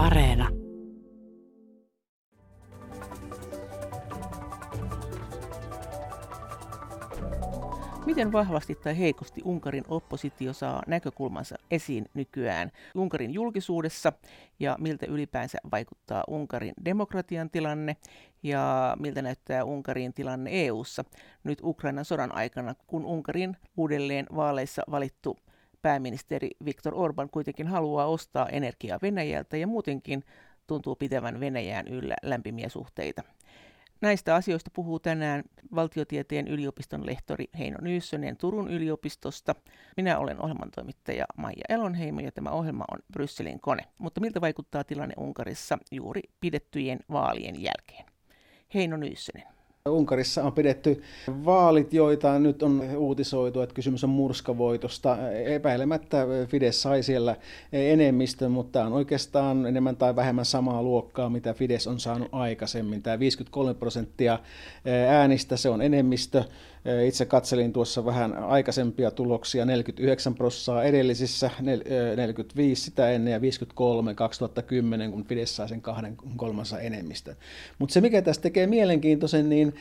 Areena. Miten vahvasti tai heikosti Unkarin oppositio saa näkökulmansa esiin nykyään Unkarin julkisuudessa ja miltä ylipäänsä vaikuttaa Unkarin demokratian tilanne ja miltä näyttää Unkarin tilanne EU:ssa nyt Ukrainan sodan aikana, kun Unkarin uudelleen vaaleissa valittu pääministeri Viktor Orban kuitenkin haluaa ostaa energiaa Venäjältä ja muutenkin tuntuu pitävän Venäjään yllä lämpimiä suhteita. Näistä asioista puhuu tänään valtiotieteen yliopiston lehtori Heino Nyyssönen Turun yliopistosta. Minä olen ohjelmantoimittaja Maija Elonheimo ja tämä ohjelma on Brysselin kone. Mutta miltä vaikuttaa tilanne Unkarissa juuri pidettyjen vaalien jälkeen? Heino Nyyssönen. Unkarissa on pidetty vaalit, joita nyt on uutisoitu, että kysymys on murskavoitosta. Epäilemättä Fides sai siellä enemmistön, mutta tämä on oikeastaan enemmän tai vähemmän samaa luokkaa, mitä Fides on saanut aikaisemmin. Tämä 53 prosenttia äänistä, se on enemmistö. Itse katselin tuossa vähän aikaisempia tuloksia, 49 prosenttia edellisissä, 45 sitä ennen ja 53 2010, kun Fides sai sen kahden kolmansa enemmistön. Mutta se, mikä tässä tekee mielenkiintoisen, niin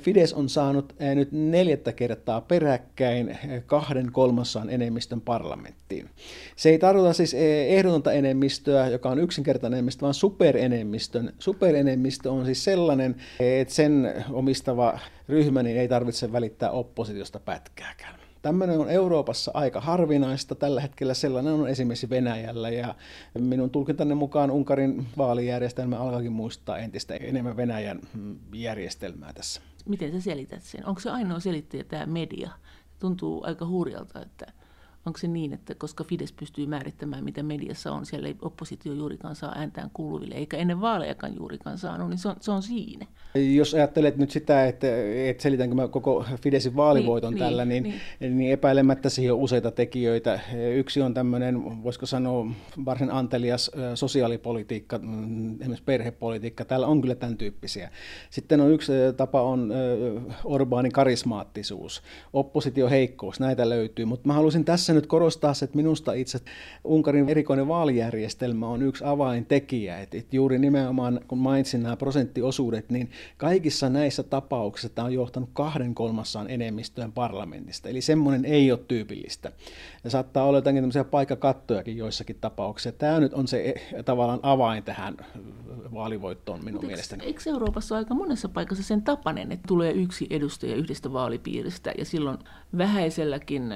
Fides on saanut nyt neljättä kertaa peräkkäin kahden kolmassaan enemmistön parlamenttiin. Se ei tarkoita siis ehdotonta enemmistöä, joka on yksinkertainen enemmistö, vaan superenemmistön. Superenemmistö on siis sellainen, että sen omistava ryhmä niin ei tarvitse välittää oppositiosta pätkääkään. Tämmöinen on Euroopassa aika harvinaista. Tällä hetkellä sellainen on esimerkiksi Venäjällä ja minun tulkintani mukaan Unkarin vaalijärjestelmä alkaakin muistaa entistä enemmän Venäjän mm, järjestelmää tässä. Miten sä selität sen? Onko se ainoa selittäjä tämä media? Tuntuu aika hurjalta, että Onko se niin, että koska Fides pystyy määrittämään, mitä mediassa on, siellä ei oppositio juurikaan saa ääntään kuuluville, eikä ennen vaalejakaan juurikaan saanut, niin se on, se on siinä. Jos ajattelet nyt sitä, että, että selitänkö mä koko Fidesin vaalivoiton niin, tällä, niin, niin, niin epäilemättä siihen on useita tekijöitä. Yksi on tämmöinen, voisiko sanoa, varsin antelias sosiaalipolitiikka, mm, esimerkiksi perhepolitiikka. Täällä on kyllä tämän tyyppisiä. Sitten on yksi tapa on Orbaanin karismaattisuus, oppositioheikkous, näitä löytyy, mutta mä haluaisin tässä nyt korostaa se, että minusta itse Unkarin erikoinen vaalijärjestelmä on yksi avaintekijä. Että, että juuri nimenomaan, kun mainitsin nämä prosenttiosuudet, niin kaikissa näissä tapauksissa tämä on johtanut kahden kolmassaan enemmistöön parlamentista. Eli semmoinen ei ole tyypillistä. Ja saattaa olla jotakin tämmöisiä paikkakattojakin joissakin tapauksissa. Tämä nyt on se eh, tavallaan avain tähän vaalivoittoon minun Mutta mielestäni. Eikö Euroopassa aika monessa paikassa sen tapainen, että tulee yksi edustaja yhdestä vaalipiiristä ja silloin vähäiselläkin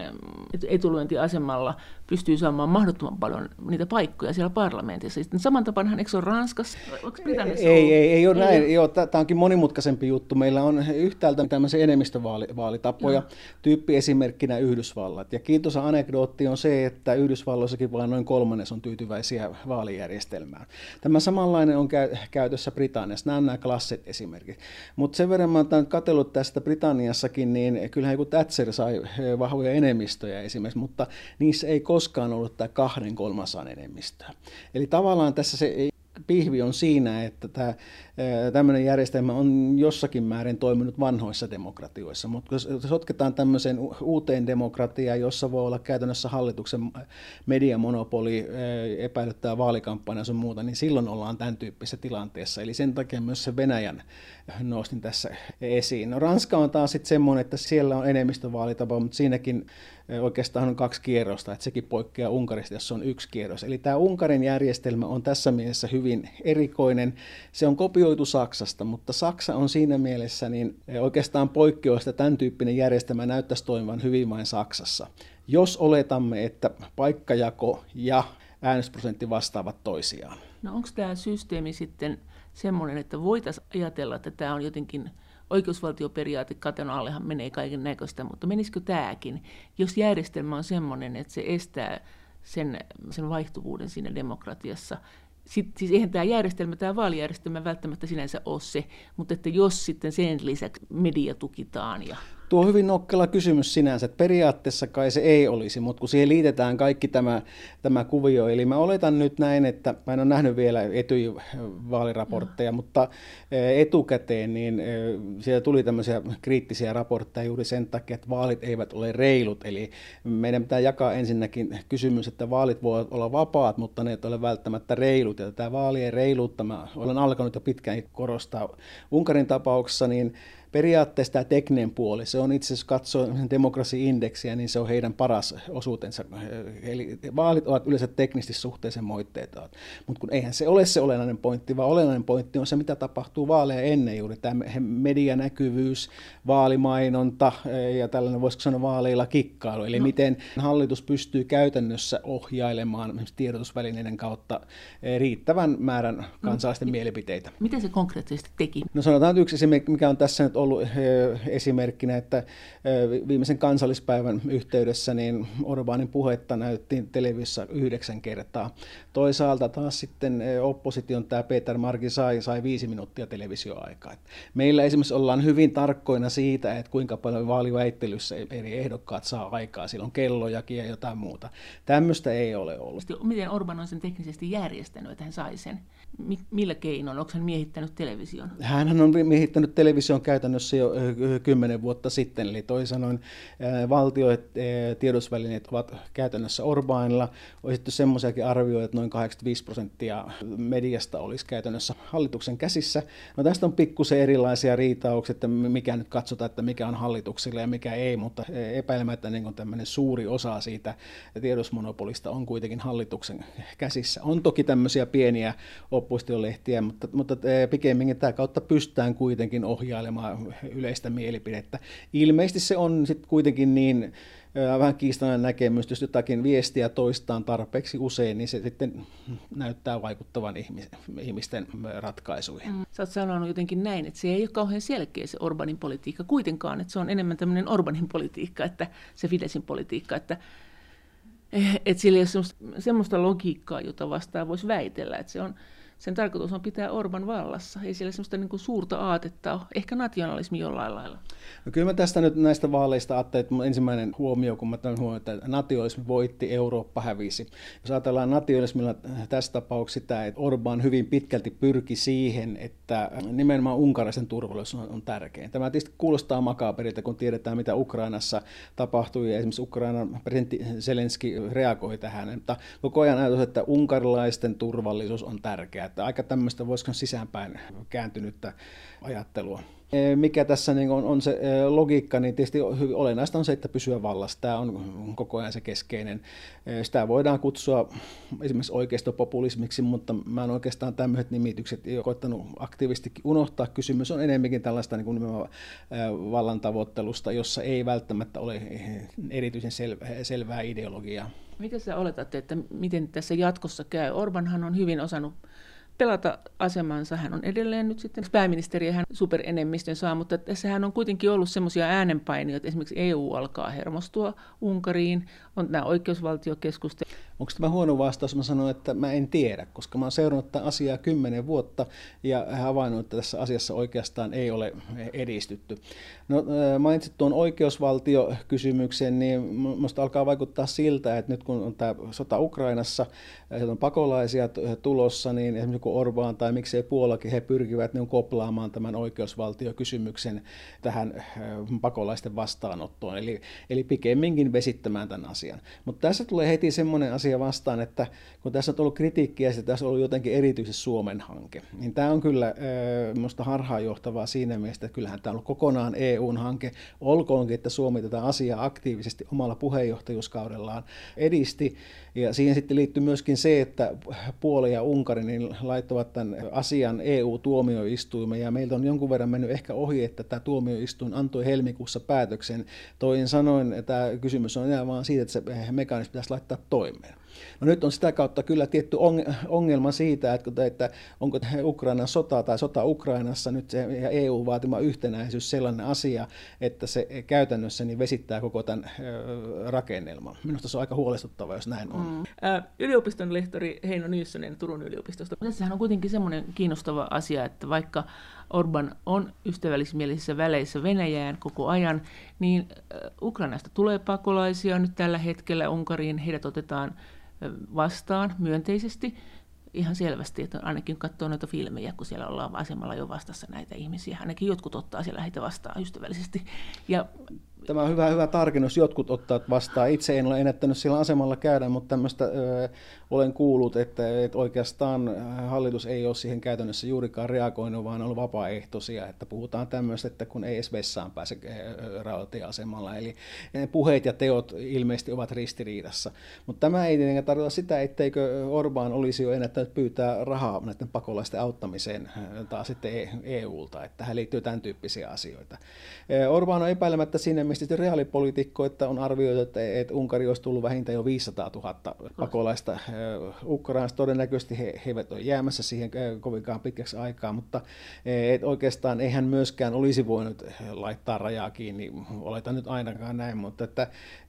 etulyöntiasemalla pystyy saamaan mahdottoman paljon niitä paikkoja siellä parlamentissa. Sitten saman tapanhan, eikö se ole Ranskassa? Ei, ei, ei, ei ole näin. Joo, tämä onkin monimutkaisempi juttu. Meillä on yhtäältä tämmöisiä enemmistövaalitappoja, tyyppi esimerkkinä Yhdysvallat. Ja kiintoisa anekdootti on se, että Yhdysvalloissakin vain noin kolmannes on tyytyväisiä vaalijärjestelmään. Tämä samanlainen on käytössä Britanniassa. Nämä on nämä klassit esimerkit. Mutta sen verran mä oon katsellut tästä Britanniassakin, niin kyllähän joku Thatcher sai vahvoja enemmistöjä esimerkiksi, mutta niissä ei koskaan ollut tämä kahden kolmasan enemmistöä. Eli tavallaan tässä se pihvi on siinä, että tämä tämmöinen järjestelmä on jossakin määrin toiminut vanhoissa demokratioissa, mutta jos sotketaan tämmöiseen uuteen demokratiaan, jossa voi olla käytännössä hallituksen mediamonopoli, epäilyttää vaalikampanja ja muuta, niin silloin ollaan tämän tyyppisessä tilanteessa. Eli sen takia myös se Venäjän nostin tässä esiin. No, Ranska on taas sitten semmoinen, että siellä on enemmistövaalitapa, mutta siinäkin oikeastaan on kaksi kierrosta, että sekin poikkeaa Unkarista, jos on yksi kierros. Eli tämä Unkarin järjestelmä on tässä mielessä hyvin erikoinen. Se on kopioitu Saksasta, mutta Saksa on siinä mielessä niin oikeastaan poikkeusta, tämän tyyppinen järjestelmä näyttäisi toimivan hyvin vain Saksassa. Jos oletamme, että paikkajako ja äänestysprosentti vastaavat toisiaan. No onko tämä systeemi sitten semmoinen, että voitaisiin ajatella, että tämä on jotenkin oikeusvaltioperiaate katon allehan menee kaiken näköistä, mutta menisikö tämäkin, jos järjestelmä on semmoinen, että se estää sen, sen vaihtuvuuden siinä demokratiassa. Sitten, siis eihän tämä järjestelmä, tämä vaalijärjestelmä välttämättä sinänsä ole se, mutta että jos sitten sen lisäksi media tukitaan ja Tuo on hyvin nokkela kysymys sinänsä, että periaatteessa kai se ei olisi, mutta kun siihen liitetään kaikki tämä, tämä kuvio, eli mä oletan nyt näin, että mä en ole nähnyt vielä Etyj-vaaliraportteja, no. mutta eh, etukäteen niin eh, siellä tuli tämmöisiä kriittisiä raportteja juuri sen takia, että vaalit eivät ole reilut, eli meidän pitää jakaa ensinnäkin kysymys, että vaalit voivat olla vapaat, mutta ne eivät ole välttämättä reilut, ja tämä vaalien reiluutta mä olen alkanut jo pitkään korostaa Unkarin tapauksessa, niin periaatteessa tämä tekninen puoli, se on itse asiassa katsoo demokrasi-indeksiä, niin se on heidän paras osuutensa. Eli vaalit ovat yleensä teknisesti suhteellisen moitteita. Mutta kun eihän se ole se olennainen pointti, vaan olennainen pointti on se, mitä tapahtuu vaaleja ennen juuri. Tämä medianäkyvyys, vaalimainonta ja tällainen, voisiko sanoa vaaleilla kikkailu. Eli no. miten hallitus pystyy käytännössä ohjailemaan tiedotusvälineiden kautta riittävän määrän kansalaisten no. mielipiteitä. Miten se konkreettisesti teki? No sanotaan yksi esimerkki, mikä on tässä nyt ollut eh, esimerkkinä, että eh, viimeisen kansallispäivän yhteydessä niin Orbanin puhetta näyttiin televisiossa yhdeksän kertaa. Toisaalta taas sitten eh, opposition tämä Peter Marki sai, sai viisi minuuttia televisioaikaa. Meillä esimerkiksi ollaan hyvin tarkkoina siitä, että kuinka paljon vaaliväittelyssä eri ehdokkaat saa aikaa. Silloin kellojakin ja jotain muuta. Tämmöistä ei ole ollut. Miten Orban on sen teknisesti järjestänyt, että hän sai sen? Millä keinoin? Onko hän miehittänyt television? Hän on miehittänyt television käytännössä jo kymmenen vuotta sitten. Eli toisin sanoen valtio- ja tiedotusvälineet ovat käytännössä Orbaanilla. On sitten semmoisiakin arvioita, että noin 85 prosenttia mediasta olisi käytännössä hallituksen käsissä. No tästä on pikkusen erilaisia riitauksia, että mikä nyt katsotaan, että mikä on hallituksilla ja mikä ei, mutta epäilemättä niin tämmöinen suuri osa siitä tiedotusmonopolista on kuitenkin hallituksen käsissä. On toki tämmöisiä pieniä oppositiolehtiä, mutta, mutta pikemminkin tämä kautta pystytään kuitenkin ohjailemaan yleistä mielipidettä. Ilmeisesti se on sitten kuitenkin niin vähän kiistanainen näkemys, jos jotakin viestiä toistaan tarpeeksi usein, niin se sitten näyttää vaikuttavan ihmisten ratkaisuihin. Mm. Sä oot sanonut jotenkin näin, että se ei ole kauhean selkeä se Orbanin politiikka kuitenkaan, että se on enemmän tämmöinen Orbanin politiikka, että se Fidesin politiikka, että eh, että sillä ei ole semmoista, semmoista logiikkaa, jota vastaan voisi väitellä, että se on sen tarkoitus on pitää Orban vallassa. Ei siellä sellaista niin kuin suurta aatetta ole, ehkä nationalismi jollain lailla. No kyllä mä tästä nyt näistä vaaleista ajattelin, että mun ensimmäinen huomio, kun mä tämän huomioon, että nationalismi voitti, Eurooppa hävisi. Jos ajatellaan nationalismilla tässä tapauksessa sitä, että Orban hyvin pitkälti pyrki siihen, että nimenomaan unkaraisen turvallisuus on, on tärkein. Tämä tietysti kuulostaa makaperilta, kun tiedetään, mitä Ukrainassa tapahtui, ja esimerkiksi Ukrainan presidentti Zelenski reagoi tähän, mutta koko ajan ajatus, että unkarilaisten turvallisuus on tärkeää että aika tämmöistä voisiko sisäänpäin kääntynyttä ajattelua. Mikä tässä niin on, se logiikka, niin tietysti olennaista on se, että pysyä vallassa. Tämä on koko ajan se keskeinen. Sitä voidaan kutsua esimerkiksi oikeistopopulismiksi, mutta mä en oikeastaan tämmöiset nimitykset jo koittanut aktiivisesti unohtaa. Kysymys on enemmänkin tällaista niin kuin vallan tavoittelusta, jossa ei välttämättä ole erityisen selvää ideologiaa. Mitä sä oletat, että miten tässä jatkossa käy? Orbanhan on hyvin osannut pelata asemansa. Hän on edelleen nyt sitten pääministeri ja hän superenemmistön saa, mutta tässähän on kuitenkin ollut semmoisia äänenpainijoita, esimerkiksi EU alkaa hermostua Unkariin, on nämä oikeusvaltiokeskustelut. Onko tämä huono vastaus? Mä sanoin, että mä en tiedä, koska mä oon seurannut tätä asiaa kymmenen vuotta ja havainnut, että tässä asiassa oikeastaan ei ole edistytty. No, mainitsit tuon oikeusvaltiokysymyksen, niin minusta alkaa vaikuttaa siltä, että nyt kun on tämä sota Ukrainassa, on pakolaisia tulossa, niin esimerkiksi kun Orbán tai miksei Puolakin, he pyrkivät niin koplaamaan tämän oikeusvaltiokysymyksen tähän pakolaisten vastaanottoon, eli, eli pikemminkin vesittämään tämän asian. Mutta tässä tulee heti semmoinen asia vastaan, että kun tässä on ollut kritiikkiä, että tässä on ollut jotenkin erityisesti Suomen hanke, niin tämä on kyllä minusta harhaanjohtavaa siinä mielessä, että kyllähän tämä on ollut kokonaan EUn hanke, olkoonkin, että Suomi tätä asiaa aktiivisesti omalla puheenjohtajuuskaudellaan edisti, ja siihen sitten liittyy myöskin se, että Puoli ja Unkari niin laittavat tämän asian EU-tuomioistuimeen, ja meiltä on jonkun verran mennyt ehkä ohi, että tämä tuomioistuin antoi helmikuussa päätöksen. Toin sanoin, että tämä kysymys on enää vaan siitä, että se mekanismi pitäisi laittaa toimeen. No nyt on sitä kautta kyllä tietty ongelma siitä, että, että onko Ukrainan sota tai sota Ukrainassa nyt se, ja EU-vaatima yhtenäisyys sellainen asia, että se käytännössä niin vesittää koko tämän rakennelman. Minusta se on aika huolestuttava, jos näin on. Mm. yliopiston lehtori Heino Nyyssönen Turun yliopistosta. Tässähän on kuitenkin semmoinen kiinnostava asia, että vaikka Orban on ystävällismielisissä väleissä Venäjään koko ajan, niin Ukrainasta tulee pakolaisia nyt tällä hetkellä Unkariin. Heidät otetaan vastaan myönteisesti ihan selvästi, että ainakin katsoo noita filmejä, kun siellä ollaan asemalla jo vastassa näitä ihmisiä. Ainakin jotkut ottaa siellä heitä vastaan ystävällisesti. Ja Tämä on hyvä, hyvä tarkennus. Jotkut ottavat vastaan. Itse en ole ennättänyt sillä asemalla käydä, mutta tämmöistä ö, olen kuullut, että, että oikeastaan hallitus ei ole siihen käytännössä juurikaan reagoinut, vaan on vapaaehtoisia. Että puhutaan tämmöistä, että kun ei edes vessaan pääse rautatieasemalla. Eli puheet ja teot ilmeisesti ovat ristiriidassa. Mutta tämä ei tietenkään tarkoita sitä, etteikö Orbán olisi jo ennättänyt pyytää rahaa näiden pakolaisten auttamiseen taas sitten EUlta. Että tähän liittyy tämän tyyppisiä asioita. Orbán on epäilemättä siinä ilmeisesti reaalipolitiikko, että on arvioitu, että, että Unkari olisi tullut vähintään jo 500 000 pakolaista Ukrainasta. Todennäköisesti he, he eivät ole jäämässä siihen kovinkaan pitkäksi aikaa, mutta et oikeastaan eihän myöskään olisi voinut laittaa rajaa kiinni, oletan nyt ainakaan näin, mutta että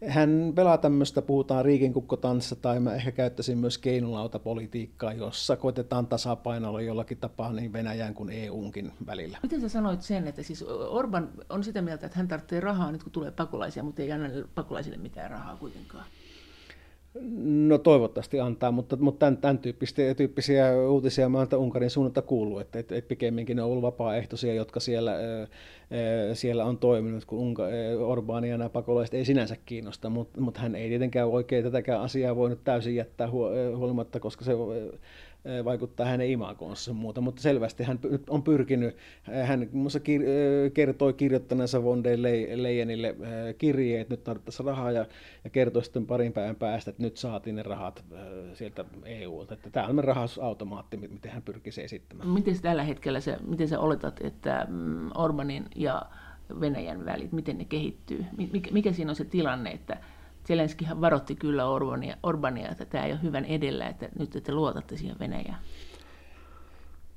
hän pelaa tämmöistä, puhutaan riikinkukkotanssa, tai mä ehkä käyttäisin myös keinolautapolitiikkaa, jossa koitetaan tasapainolla jollakin tapaa niin Venäjän kuin EUnkin välillä. Miten sä sanoit sen, että siis Orban on sitä mieltä, että hän tarvitsee rahaa nyt kun tulee pakolaisia, mutta ei anna pakolaisille mitään rahaa kuitenkaan. No toivottavasti antaa, mutta, mutta tämän, tämän tyyppisiä, tyyppisiä uutisia mä Unkarin suunnalta kuullut, että, että, että pikemminkin ne on ollut vapaaehtoisia, jotka siellä, siellä on toiminut, kun Unka, ja nämä pakolaiset ei sinänsä kiinnosta, mutta, mutta hän ei tietenkään oikein tätäkään asiaa voinut täysin jättää huolimatta, koska se vaikuttaa hänen imagoonsa muuta, mutta selvästi hän on pyrkinyt, hän muassa kertoi kirjoittaneensa von der Leyenille kirjeet, nyt tarvittaisiin rahaa ja, ja kertoi sitten parin päivän päästä, että nyt saatiin ne rahat sieltä EUlta. Että tämä on rahasautomaatti, miten hän pyrkisi esittämään. Miten tällä hetkellä, se, miten sä oletat, että mm, Orbanin ja Venäjän välit, miten ne kehittyy? Mikä, mikä siinä on se tilanne, että Zelenskihan varotti kyllä Orbania, Orbania, että tämä ei ole hyvän edellä, että nyt te luotatte siihen Venäjään.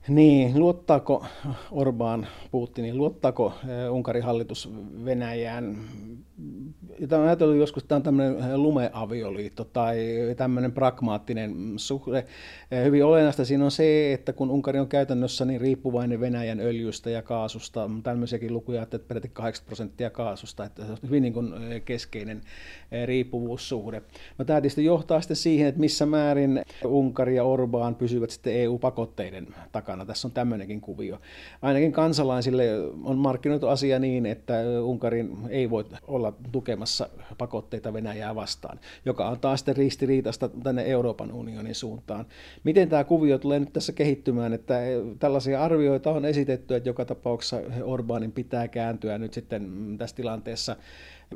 Niin, luottaako Orbán Putinin, luottaako eh, Unkarin hallitus Venäjään? Tämä on ajatellut joskus, että tämä on tämmöinen lumeavioliitto tai tämmöinen pragmaattinen suhde. Eh, hyvin olennaista siinä on se, että kun Unkari on käytännössä niin riippuvainen Venäjän öljystä ja kaasusta, tämmöisiäkin lukuja, että peräti 80 prosenttia kaasusta, että se on hyvin niin kuin eh, keskeinen riippuvuussuhde. No, tämä tietysti johtaa sitten siihen, että missä määrin Unkari ja Orbán pysyvät sitten EU-pakotteiden takana takana. Tässä on tämmöinenkin kuvio. Ainakin kansalaisille on markkinoitu asia niin, että Unkarin ei voi olla tukemassa pakotteita Venäjää vastaan, joka on taas sitten ristiriitasta tänne Euroopan unionin suuntaan. Miten tämä kuvio tulee nyt tässä kehittymään, että tällaisia arvioita on esitetty, että joka tapauksessa Orbanin pitää kääntyä nyt sitten tässä tilanteessa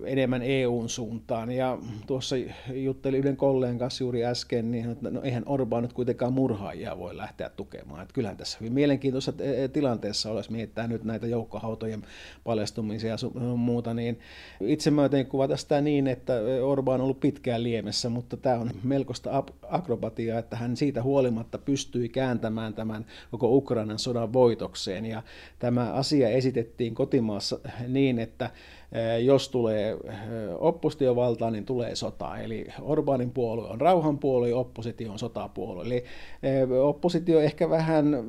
enemmän EUn suuntaan. Ja tuossa juttelin yhden kollegan kanssa juuri äsken, niin että no eihän Orbán nyt kuitenkaan murhaajia voi lähteä tukemaan. Että kyllähän tässä hyvin mielenkiintoisessa tilanteessa olisi miettää nyt näitä joukkohautojen paljastumisia ja muuta, niin itse mä jotenkin kuvata sitä niin, että Orbán on ollut pitkään liemessä, mutta tämä on melkoista akrobatiaa, että hän siitä huolimatta pystyi kääntämään tämän koko Ukrainan sodan voitokseen. Ja tämä asia esitettiin kotimaassa niin, että jos tulee oppositiovaltaan, niin tulee sota. Eli Orbanin puolue on rauhanpuolue, oppositio on sotapuolue. Eli oppositio ehkä vähän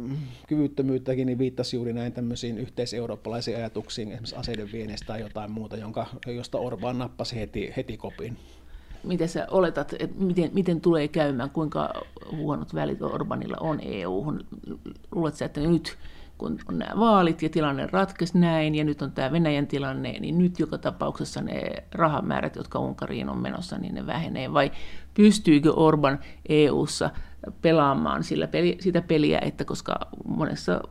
kyvyttömyyttäkin niin viittasi juuri näin tämmöisiin yhteiseurooppalaisiin ajatuksiin, esimerkiksi aseiden vienestä tai jotain muuta, jonka, josta Orban nappasi heti, heti kopin miten sä oletat, että miten, miten tulee käymään, kuinka huonot välit Orbanilla on EU-hun? Luuletko että nyt kun on nämä vaalit ja tilanne ratkesi näin, ja nyt on tämä Venäjän tilanne, niin nyt joka tapauksessa ne rahamäärät, jotka Unkariin on menossa, niin ne vähenee, vai pystyykö Orban EU-ssa pelaamaan sillä peli, sitä peliä, että koska monessa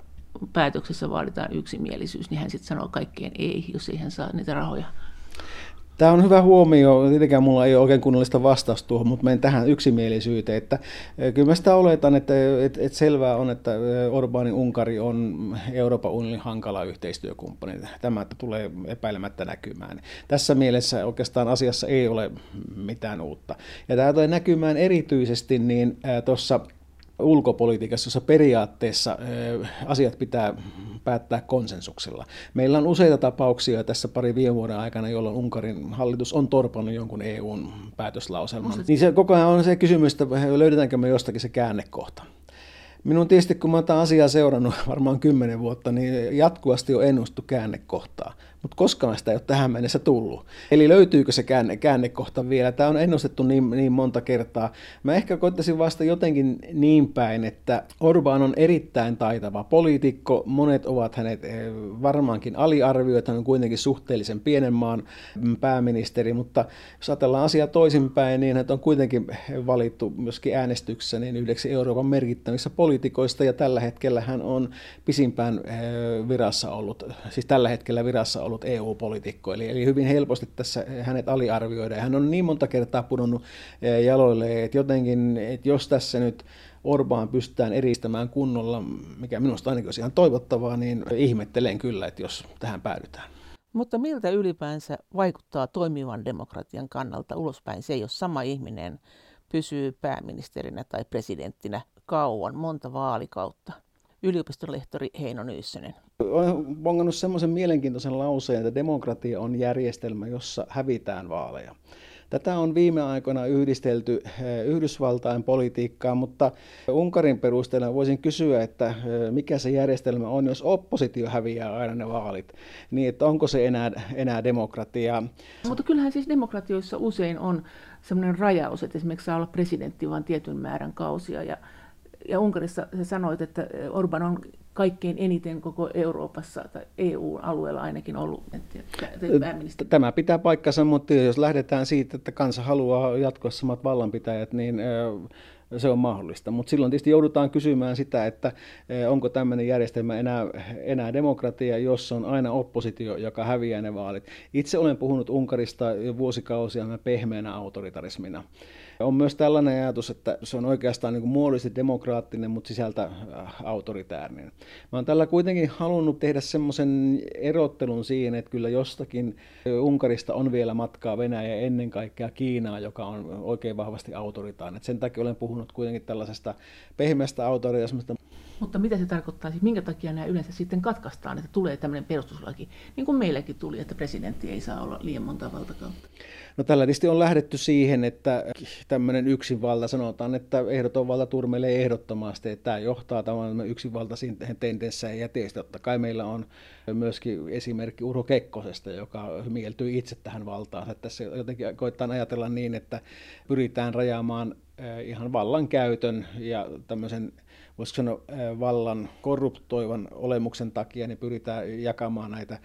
päätöksessä vaaditaan yksimielisyys, niin hän sitten sanoo kaikkeen ei, jos ei hän saa niitä rahoja Tämä on hyvä huomio. Tietenkään mulla ei ole oikein kunnollista vastausta tuohon, mutta menen tähän yksimielisyyteen. Että, kyllä mä sitä oletan, että, että, että selvää on, että Orbánin Unkari on Euroopan unionin hankala yhteistyökumppani. Tämä että tulee epäilemättä näkymään. Tässä mielessä oikeastaan asiassa ei ole mitään uutta. Ja tämä tulee näkymään erityisesti niin tuossa ulkopolitiikassa, jossa periaatteessa asiat pitää päättää konsensuksella. Meillä on useita tapauksia tässä pari viime vuoden aikana, jolloin Unkarin hallitus on torpannut jonkun EUn päätöslauselman. Niin se koko ajan on se kysymys, että löydetäänkö me jostakin se käännekohta. Minun tietysti, kun mä oon asiaa seurannut varmaan kymmenen vuotta, niin jatkuvasti on ennustu käännekohtaa mutta koskaan sitä ei ole tähän mennessä tullut. Eli löytyykö se käänne, käännekohta vielä? Tämä on ennustettu niin, niin monta kertaa. Mä ehkä koittaisin vasta jotenkin niin päin, että Orban on erittäin taitava poliitikko. Monet ovat hänet eh, varmaankin aliarvioivat. Hän on kuitenkin suhteellisen pienen maan pääministeri, mutta jos ajatellaan asiaa toisinpäin, niin hän on kuitenkin valittu myöskin äänestyksessä niin yhdeksi Euroopan merkittävissä poliitikoista, ja tällä hetkellä hän on pisimpään eh, virassa ollut, siis tällä hetkellä virassa ollut ollut EU-poliitikko, eli, eli hyvin helposti tässä hänet aliarvioidaan. Hän on niin monta kertaa pudonnut eh, jaloille, että jotenkin, että jos tässä nyt Orbaan pystytään eristämään kunnolla, mikä minusta ainakin olisi ihan toivottavaa, niin ihmettelen kyllä, että jos tähän päädytään. Mutta miltä ylipäänsä vaikuttaa toimivan demokratian kannalta ulospäin se, jos sama ihminen pysyy pääministerinä tai presidenttinä kauan, monta vaalikautta? Yliopistolehtori Heino Nyyssönen. Olen bongannut semmoisen mielenkiintoisen lauseen, että demokratia on järjestelmä, jossa hävitään vaaleja. Tätä on viime aikoina yhdistelty eh, Yhdysvaltain politiikkaan, mutta Unkarin perusteella voisin kysyä, että eh, mikä se järjestelmä on, jos oppositio häviää aina ne vaalit, niin että onko se enää, enää demokratiaa. Mutta kyllähän siis demokratioissa usein on sellainen rajaus, että esimerkiksi saa olla presidentti vain tietyn määrän kausia ja ja Unkarissa sä sanoit, että Orban on kaikkein eniten koko Euroopassa tai EU-alueella ainakin ollut pääministeri. Tämä pitää paikkansa, mutta jos lähdetään siitä, että kansa haluaa jatkoa samat vallanpitäjät, niin se on mahdollista. Mutta silloin tietysti joudutaan kysymään sitä, että onko tämmöinen järjestelmä enää, enää demokratia, jos on aina oppositio, joka häviää ne vaalit. Itse olen puhunut Unkarista jo vuosikausia pehmeänä autoritarismina. On myös tällainen ajatus, että se on oikeastaan niin muodollisesti demokraattinen, mutta sisältä äh, autoritäärinen. Mä oon tällä kuitenkin halunnut tehdä semmoisen erottelun siihen, että kyllä jostakin Unkarista on vielä matkaa Venäjä ja ennen kaikkea Kiinaa, joka on oikein vahvasti autoritaarinen. Sen takia olen puhunut kuitenkin tällaisesta pehmeästä autoritarismista. Mutta mitä se tarkoittaa, siis minkä takia nämä yleensä sitten katkaistaan, että tulee tämmöinen perustuslaki, niin kuin meilläkin tuli, että presidentti ei saa olla liian monta valtakautta? No tällä tietysti on lähdetty siihen, että tämmöinen yksinvalta, sanotaan, että ehdoton valta turmelee ehdottomasti, että tämä johtaa tavallaan yksinvaltaisiin tendensseihin ja tietysti totta kai meillä on myöskin esimerkki Uro Kekkosesta, joka mieltyi itse tähän valtaan. Että tässä jotenkin koittaa ajatella niin, että pyritään rajaamaan ihan vallankäytön ja tämmöisen voisiko sanoa, vallan korruptoivan olemuksen takia, niin pyritään jakamaan näitä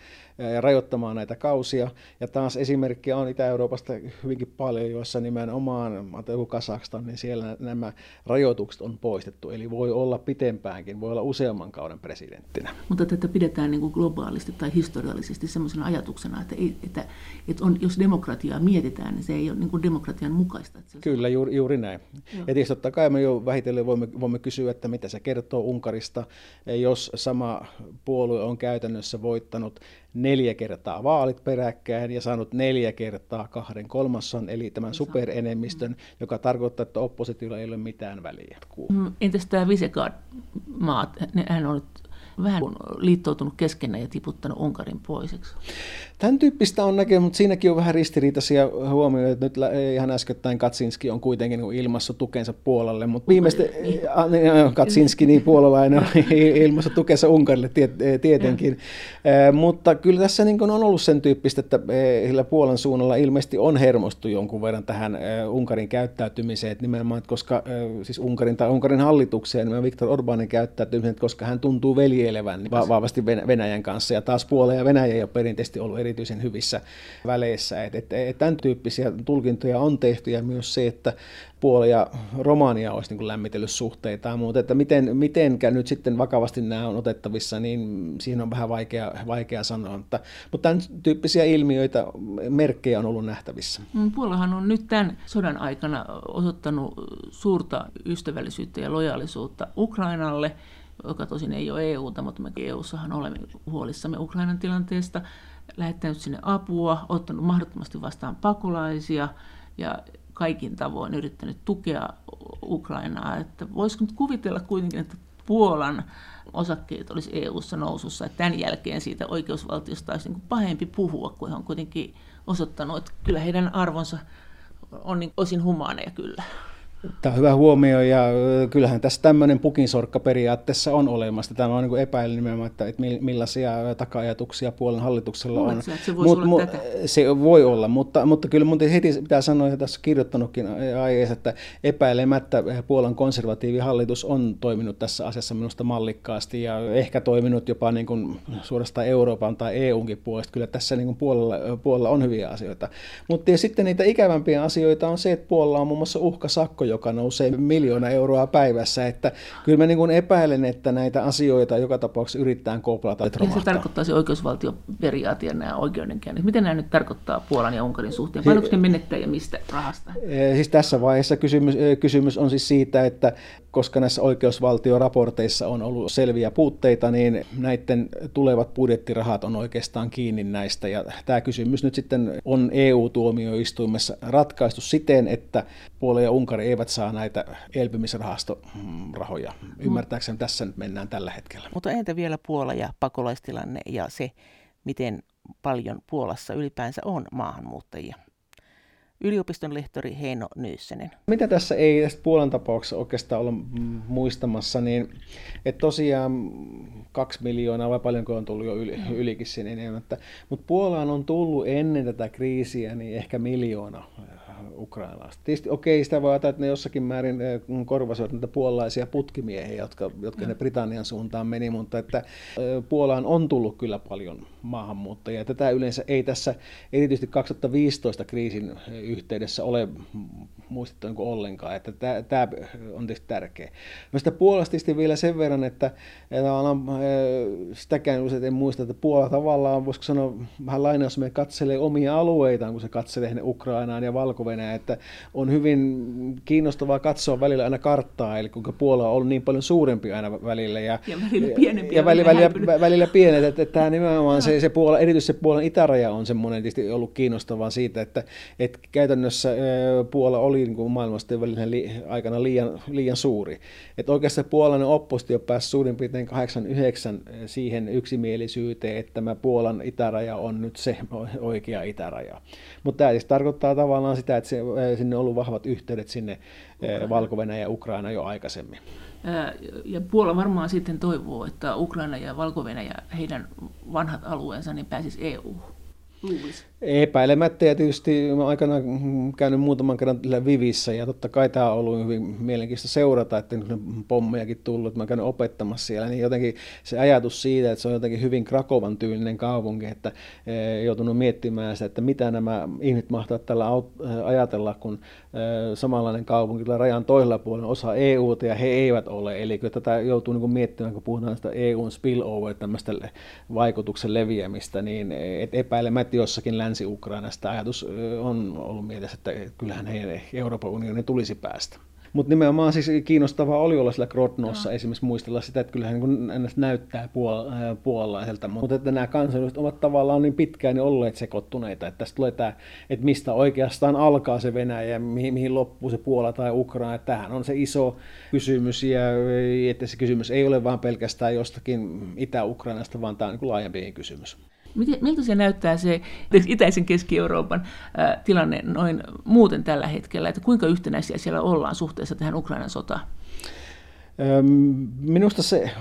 ja rajoittamaan näitä kausia. Ja taas esimerkkiä on Itä-Euroopasta hyvinkin paljon, joissa nimenomaan, joku Kasakstan, niin siellä nämä rajoitukset on poistettu. Eli voi olla pitempäänkin, voi olla useamman kauden presidenttinä. Mutta tätä pidetään niin kuin globaalisti tai historiallisesti sellaisena ajatuksena, että, ei, että, että on, jos demokratiaa mietitään, niin se ei ole niin kuin demokratian mukaista. Kyllä, juuri, juuri näin. Joo. Ja tietysti totta kai me jo vähitellen voimme, voimme kysyä, että mitä se kertoo Unkarista, jos sama puolue on käytännössä voittanut neljä kertaa vaalit peräkkäin ja saanut neljä kertaa kahden kolmasson, eli tämän superenemmistön, joka tarkoittaa, että oppositiolla ei ole mitään väliä. Mm, entäs tämä Visegrad-maat, hän on vähän liittoutunut keskenään ja tiputtanut Unkarin poiseksi. Tämän tyyppistä on näkemys, mutta siinäkin on vähän ristiriitaisia huomioita. Nyt ihan äskettäin Katsinski on kuitenkin niin ilmassa tukensa Puolalle, mutta viimeistä niin. Katsinski niin puolalainen on ilmassa tukensa Unkarille tietenkin. mutta kyllä tässä niin on ollut sen tyyppistä, että sillä Puolan suunnalla ilmeisesti on hermostu jonkun verran tähän Unkarin käyttäytymiseen, että nimenomaan, koska siis Unkarin tai Unkarin hallitukseen, nimenomaan Viktor Orbanin käyttäytymiseen, koska hän tuntuu veljelevän vahvasti Venäjän kanssa, ja taas Puola ja Venäjä ei ole perinteisesti ollut eri erityisen hyvissä väleissä. Et, et, et tämän tyyppisiä tulkintoja on tehty ja myös se, että Puola ja Romania olisi niin lämmitellyt suhteitaan, mutta että miten, mitenkä nyt sitten vakavasti nämä on otettavissa, niin siihen on vähän vaikea, vaikea sanoa. Mutta, mutta tämän tyyppisiä ilmiöitä, merkkejä on ollut nähtävissä. Mm, Puolahan on nyt tämän sodan aikana osoittanut suurta ystävällisyyttä ja lojaalisuutta Ukrainalle, joka tosin ei ole EUta, mutta me EUssahan olemme huolissamme Ukrainan tilanteesta lähettänyt sinne apua, ottanut mahdottomasti vastaan pakolaisia ja kaikin tavoin yrittänyt tukea Ukrainaa. Että voisiko nyt kuvitella kuitenkin, että Puolan osakkeet olisi EU-ssa nousussa, että tämän jälkeen siitä oikeusvaltiosta olisi niin pahempi puhua, kun he on kuitenkin osoittanut, että kyllä heidän arvonsa on niin osin humaaneja kyllä. Tämä on hyvä huomio ja kyllähän tässä tämmöinen pukinsorkka periaatteessa on olemassa. Tämä on niin epäily nimenomaan, että, että millaisia taka-ajatuksia puolen hallituksella on. Se, se, Mut, mu, se voi olla, mutta, mutta kyllä mun heti pitää sanoa, että tässä kirjoittanutkin aiheessa, että epäilemättä Puolan konservatiivihallitus on toiminut tässä asiassa minusta mallikkaasti ja ehkä toiminut jopa niin kuin suorastaan Euroopan tai EUnkin puolesta. Kyllä tässä niin kuin puolella, puolella on hyviä asioita. Mutta sitten niitä ikävämpiä asioita on se, että Puolalla on muun muassa uhkasakko, joka nousee miljoona euroa päivässä. Että kyllä mä niin kuin epäilen, että näitä asioita joka tapauksessa yritetään koplata. Ja se tarkoittaa se oikeusvaltioperiaate ja nämä oikeudenkäynnit. Miten nämä nyt tarkoittaa Puolan ja Unkarin suhteen? Paljonko ne menettää ja mistä rahasta? Siis tässä vaiheessa kysymys, kysymys on siis siitä, että koska näissä oikeusvaltioraporteissa on ollut selviä puutteita, niin näiden tulevat budjettirahat on oikeastaan kiinni näistä. Ja tämä kysymys nyt sitten on EU-tuomioistuimessa ratkaistu siten, että Puola ja Unkari eivät saa näitä elpymisrahastorahoja. Ymmärtääkseni tässä nyt mennään tällä hetkellä. Mutta entä vielä Puola ja pakolaistilanne ja se, miten paljon Puolassa ylipäänsä on maahanmuuttajia? yliopiston lehtori Heino Nyyssenen. Mitä tässä ei tästä Puolan tapauksessa oikeastaan olla muistamassa, niin että tosiaan kaksi miljoonaa vai paljonko on tullut jo yli, ylikin sen enemmän. Mutta Puolaan on tullut ennen tätä kriisiä niin ehkä miljoona ukrainalaista. Tietysti okei, okay, sitä voi ajatella, että ne jossakin määrin eh, korvasivat niitä puolalaisia putkimiehiä, jotka, jotka ne Britannian suuntaan meni, mutta että eh, Puolaan on tullut kyllä paljon maahanmuuttajia. Tätä yleensä ei tässä erityisesti 2015 kriisin eh, yhteydessä ole muistettu niin ollenkaan, että tämä, on tietysti tärkeä. Mä sitä Puolasta vielä sen verran, että, että sitäkään usein en muista, että Puola tavallaan, voisiko sanoa vähän lainaus, me katselee omia alueitaan, kun se katselee Ukrainaan ja valko että on hyvin kiinnostavaa katsoa välillä aina karttaa, eli kuinka Puola on ollut niin paljon suurempi aina välillä. Ja, ja välillä pienempi. Ja välillä, välillä, välillä pienet, että, että tämä nimenomaan se, se Puola, erityisesti se Puolan itäraja on semmoinen tietysti ollut kiinnostavaa siitä, että, että käytännössä Puola oli niin kuin maailmasta välillä li, aikana liian, liian suuri. Että oikeastaan puolainen oppositio pääsi suurin piirtein 89 siihen yksimielisyyteen, että tämä Puolan itäraja on nyt se oikea itäraja. Mutta tämä siis tarkoittaa tavallaan sitä, että se, sinne on ollut vahvat yhteydet sinne valko ja Ukraina jo aikaisemmin. Ja Puola varmaan sitten toivoo, että Ukraina ja valko heidän vanhat alueensa, niin pääsisi EU-hun. Luulisi. Epäilemättä ja tietysti olen aikanaan käynyt muutaman kerran Vivissä ja totta kai tämä on ollut hyvin mielenkiintoista seurata, että nyt pommejakin tullut, että mä käynyt opettamassa siellä, niin jotenkin se ajatus siitä, että se on jotenkin hyvin Krakovan tyylinen kaupunki, että e, joutunut miettimään sitä, että mitä nämä ihmiset mahtavat tällä e, ajatella, kun e, samanlainen kaupunki tulee rajan toisella puolella osa EUta ja he eivät ole, eli kyllä tätä joutuu niin miettimään, kun puhutaan sitä EUn spillover, tämmöistä vaikutuksen leviämistä, niin epäilemättä jossakin länsi Länsi-Ukrainasta ajatus on ollut mielessä, että kyllähän heidän Euroopan unionin tulisi päästä. Mutta nimenomaan siis kiinnostavaa oli olla siellä Grodnossa no. esimerkiksi muistella sitä, että kyllähän niin näyttää puol- puolalaiselta, mutta että nämä kansalaiset ovat tavallaan niin pitkään niin olleet sekoittuneita, että tästä tulee tämä, että mistä oikeastaan alkaa se Venäjä ja mihin, mihin loppuu se Puola tai Ukraina, että tämähän on se iso kysymys ja että se kysymys ei ole vain pelkästään jostakin Itä-Ukrainasta, vaan tämä on niin laajempi kysymys. Miten, miltä se näyttää se itäisen Keski-Euroopan ää, tilanne noin muuten tällä hetkellä, että kuinka yhtenäisiä siellä ollaan suhteessa tähän Ukrainan sotaan? Minusta se,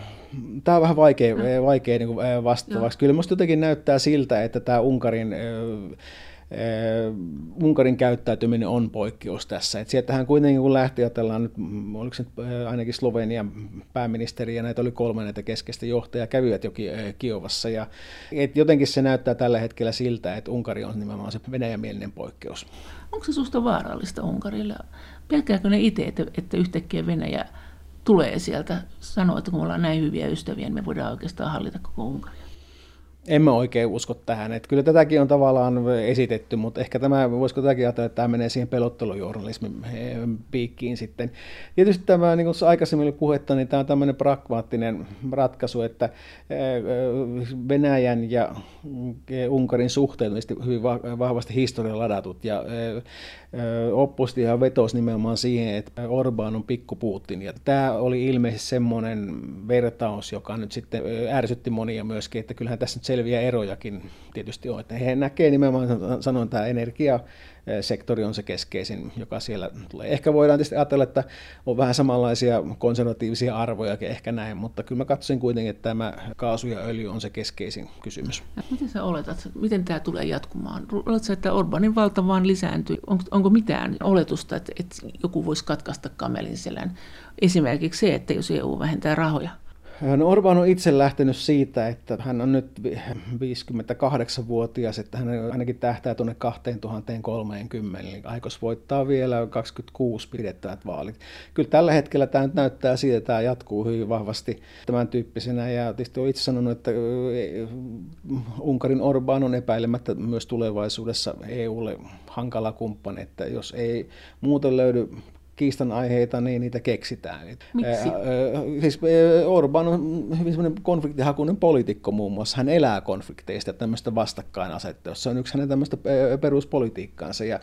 tämä on vähän vaikea, no. vaikea niin vastaavaksi. Kyllä minusta jotenkin näyttää siltä, että tämä Unkarin Unkarin käyttäytyminen on poikkeus tässä. Et sieltähän kuitenkin kun lähti, ajatellaan nyt, oliko se nyt ainakin Slovenian pääministeri ja näitä oli kolme näitä keskeistä johtajaa, kävivät jo Kiovassa. Ja, et jotenkin se näyttää tällä hetkellä siltä, että Unkari on nimenomaan se venäjämielinen poikkeus. Onko se susta vaarallista Unkarille? Pelkääkö ne itse, että, että yhtäkkiä Venäjä tulee sieltä sanoa, että kun me ollaan näin hyviä ystäviä, niin me voidaan oikeastaan hallita koko Unkaria? En mä oikein usko tähän. Että kyllä tätäkin on tavallaan esitetty, mutta ehkä tämä, voisiko tätäkin ajatella, että tämä menee siihen pelottelujournalismin eh, piikkiin sitten. Tietysti tämä, niin kuin aikaisemmin oli puhetta, niin tämä on tämmöinen pragmaattinen ratkaisu, että eh, Venäjän ja eh, Unkarin suhteet on hyvin vahvasti historian ladatut ja oppositio vetosi nimenomaan siihen, että Orbán on pikku Putin. Ja tämä oli ilmeisesti semmoinen vertaus, joka nyt sitten ärsytti monia myöskin, että kyllähän tässä nyt selviä erojakin tietysti on. Että he näkee nimenomaan, sanon, tämä energia sektori on se keskeisin, joka siellä tulee. Ehkä voidaan tietysti ajatella, että on vähän samanlaisia konservatiivisia arvoja ehkä näin, mutta kyllä mä katsoin kuitenkin, että tämä kaasu ja öljy on se keskeisin kysymys. Ja miten sä oletat, miten tämä tulee jatkumaan? Oletko että Orbanin valta vaan lisääntyy? Onko, onko mitään oletusta, että, että joku voisi katkaista kamelin selän? Esimerkiksi se, että jos EU vähentää rahoja. No Orban on itse lähtenyt siitä, että hän on nyt 58-vuotias, että hän ainakin tähtää tuonne 2030, eli aikos voittaa vielä 26 pidettävät vaalit. Kyllä tällä hetkellä tämä nyt näyttää siitä, että tämä jatkuu hyvin vahvasti tämän tyyppisenä, ja tietysti olen itse sanonut, että Unkarin Orban on epäilemättä myös tulevaisuudessa EUlle hankala kumppani, että jos ei muuten löydy kiistan aiheita, niin niitä keksitään. Miksi? Siis Orban on hyvin semmoinen konfliktihakuinen poliitikko muun muassa. Hän elää konflikteista ja tämmöistä vastakkainasettelua. Se on yksi hänen tämmöistä peruspolitiikkaansa. Ja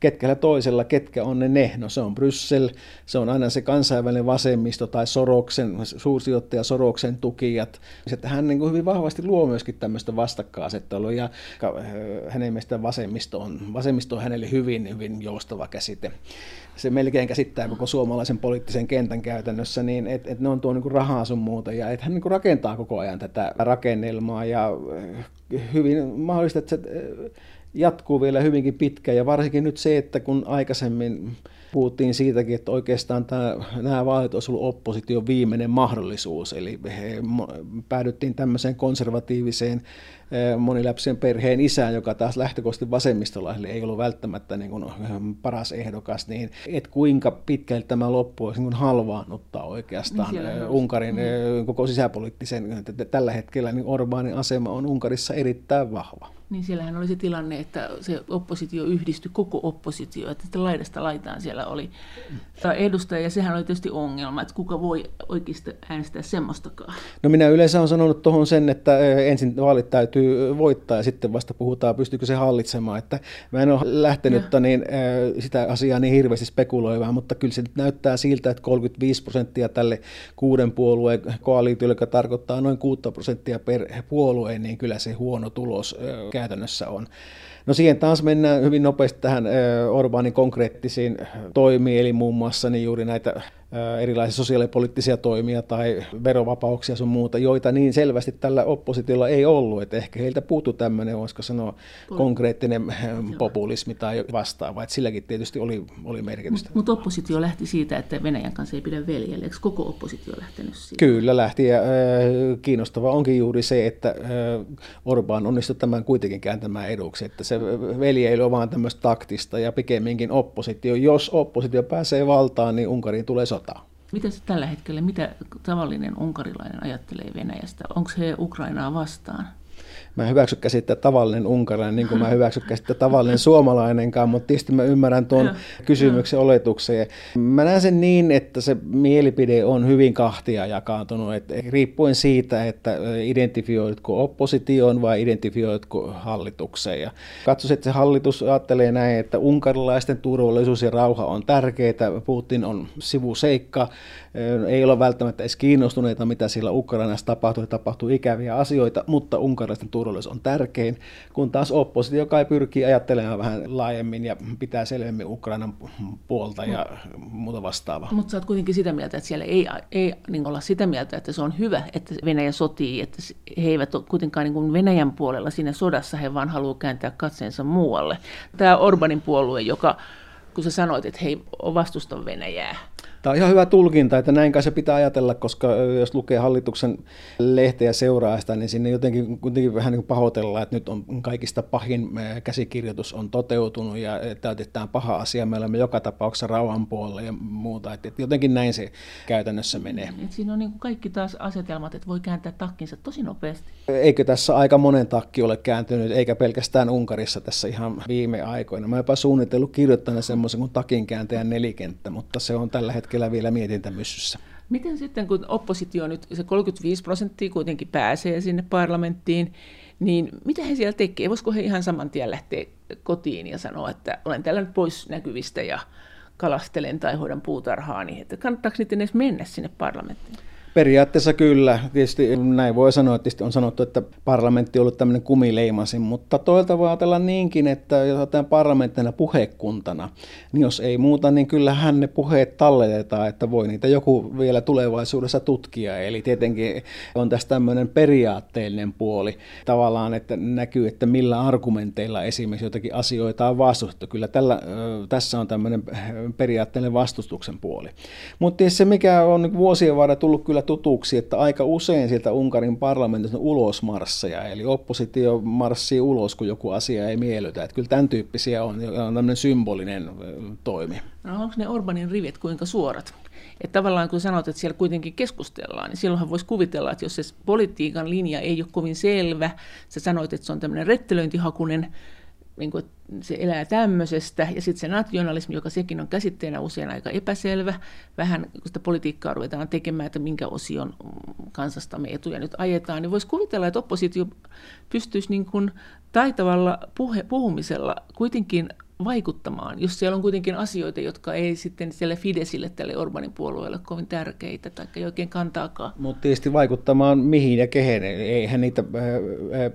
ketkä toisella, ketkä on ne ne? No se on Bryssel, se on aina se kansainvälinen vasemmisto tai Soroksen, suursijoittaja Soroksen tukijat. Että hän niin kuin hyvin vahvasti luo myöskin tämmöistä vastakkainasettelua ja hänen mielestään vasemmisto on, vasemmisto on hänelle hyvin, hyvin joustava käsite se melkein käsittää koko suomalaisen poliittisen kentän käytännössä, niin että et ne on tuo niin rahaa sun muuta, ja että hän niin rakentaa koko ajan tätä rakennelmaa, ja eh, hyvin mahdollista, että se eh, jatkuu vielä hyvinkin pitkään, ja varsinkin nyt se, että kun aikaisemmin puhuttiin siitäkin, että oikeastaan tämä, nämä vaalit olisi ollut opposition viimeinen mahdollisuus, eli he päädyttiin tämmöiseen konservatiiviseen eh, moniläpsien perheen isään, joka taas lähtökohtaisesti vasemmistolaisille ei ollut välttämättä niin kuin eh, paras ehdokas, niin et kuinka pitkälti tämä loppu olisi niin halvaannuttaa oikeastaan niin eh, Unkarin mm. koko sisäpoliittisen, tällä hetkellä niin Orbánin asema on Unkarissa erittäin vahva niin siellähän oli se tilanne, että se oppositio yhdistyi koko oppositio, että laidasta laitaan siellä oli edustaja, ja sehän oli tietysti ongelma, että kuka voi oikeasti äänestää semmoistakaan. No minä yleensä olen sanonut tuohon sen, että ensin vaalit täytyy voittaa ja sitten vasta puhutaan, pystyykö se hallitsemaan, että mä en ole lähtenyt niin, sitä asiaa niin hirveästi spekuloimaan, mutta kyllä se nyt näyttää siltä, että 35 prosenttia tälle kuuden puolueen koalitiolle, joka tarkoittaa noin 6 prosenttia per puolue, niin kyllä se huono tulos käytännössä on. No siihen taas mennään hyvin nopeasti tähän Orbanin konkreettisiin toimiin, eli muun muassa niin juuri näitä erilaisia sosiaalipoliittisia toimia tai verovapauksia sun muuta, joita niin selvästi tällä oppositiolla ei ollut. Että ehkä heiltä puuttu tämmöinen, voisiko sanoa, konkreettinen populismi tai vastaava. Että silläkin tietysti oli, oli merkitystä. Mutta mut oppositio lähti siitä, että Venäjän kanssa ei pidä veljelle. Eikö koko oppositio lähtenyt siitä? Kyllä lähti. Ja, äh, kiinnostava onkin juuri se, että äh, Orbán onnistui tämän kuitenkin kääntämään eduksi. Että se veljeily on vaan tämmöistä taktista ja pikemminkin oppositio. Jos oppositio pääsee valtaan, niin Unkariin tulee sotaa. Mitä se tällä hetkellä, mitä tavallinen unkarilainen ajattelee Venäjästä? Onko he Ukrainaa vastaan? Mä en hyväksy käsittää tavallinen unkarilainen, niin kuin mä hyväksy käsittää tavallinen suomalainenkaan, mutta tietysti mä ymmärrän tuon kysymyksen oletuksen. Mä näen sen niin, että se mielipide on hyvin kahtia jakaantunut, että riippuen siitä, että identifioitko oppositioon vai identifioitko hallitukseen. Ja katsoisin, että se hallitus ajattelee näin, että unkarilaisten turvallisuus ja rauha on tärkeää, Putin on sivuseikka, ei ole välttämättä edes kiinnostuneita, mitä siellä Ukrainassa tapahtuu, tapahtuu ikäviä asioita, mutta unkarilaisten turvallisuus on tärkein, kun taas oppositio, joka pyrkii ajattelemaan vähän laajemmin ja pitää selvemmin Ukrainan puolta ja muuta vastaavaa. Mutta sä oot kuitenkin sitä mieltä, että siellä ei, ei niin olla sitä mieltä, että se on hyvä, että Venäjä sotii, että he eivät ole kuitenkaan niin kuin Venäjän puolella siinä sodassa, he vaan haluavat kääntää katseensa muualle. Tämä Orbanin puolue, joka kun sä sanoit, että he ei vastusta Venäjää, Tämä on ihan hyvä tulkinta, että näin kai se pitää ajatella, koska jos lukee hallituksen lehteä seuraa sitä, niin sinne jotenkin kuitenkin vähän niin pahoitellaan, että nyt on kaikista pahin käsikirjoitus on toteutunut ja täytetään paha asia. Me olemme joka tapauksessa rauhan puolella ja muuta. Että jotenkin näin se käytännössä menee. Et siinä on niin kuin kaikki taas asetelmat, että voi kääntää takkinsa tosi nopeasti. Eikö tässä aika monen takki ole kääntynyt, eikä pelkästään Unkarissa tässä ihan viime aikoina. Mä jopa suunnitellut kirjoittaneen semmoisen kuin takin kääntäjän nelikenttä, mutta se on tällä hetkellä hetkellä vielä mietintämyssyssä. Miten sitten, kun oppositio nyt, se 35 prosenttia kuitenkin pääsee sinne parlamenttiin, niin mitä he siellä tekee? Voisiko he ihan saman tien lähteä kotiin ja sanoa, että olen täällä nyt pois näkyvistä ja kalastelen tai hoidan puutarhaani, että kannattaako niiden edes mennä sinne parlamenttiin? Periaatteessa kyllä. Tietysti näin voi sanoa, että on sanottu, että parlamentti on ollut tämmöinen kumileimasin, mutta toilta voi ajatella niinkin, että jos otetaan parlamenttina puhekuntana, niin jos ei muuta, niin kyllähän ne puheet talletetaan, että voi niitä joku vielä tulevaisuudessa tutkia. Eli tietenkin on tässä tämmöinen periaatteellinen puoli tavallaan, että näkyy, että millä argumenteilla esimerkiksi jotakin asioita on vastustettu. Kyllä tällä, tässä on tämmöinen periaatteellinen vastustuksen puoli. Mutta se, mikä on vuosien varrella tullut kyllä tutuksi, että aika usein sieltä Unkarin parlamentista on ulosmarsseja, eli oppositio marssii ulos, kun joku asia ei miellytä. Että kyllä tämän tyyppisiä on, on tämmöinen symbolinen toimi. No onko ne Orbanin rivit kuinka suorat? Että tavallaan kun sanot, että siellä kuitenkin keskustellaan, niin silloinhan voisi kuvitella, että jos se politiikan linja ei ole kovin selvä, sä sanoit, että se on tämmöinen rettelöintihakunen, niin kuin, se elää tämmöisestä, ja sitten se nationalismi, joka sekin on käsitteenä usein aika epäselvä, vähän kun sitä politiikkaa ruvetaan tekemään, että minkä osion kansastamme etuja nyt ajetaan, niin voisi kuvitella, että oppositio pystyisi niin kuin taitavalla puhe, puhumisella kuitenkin vaikuttamaan, jos siellä on kuitenkin asioita, jotka ei sitten siellä Fidesille, tälle Orbanin puolueelle kovin tärkeitä tai ei oikein kantaakaan. Mutta tietysti vaikuttamaan mihin ja kehen. Eihän niitä äh, äh,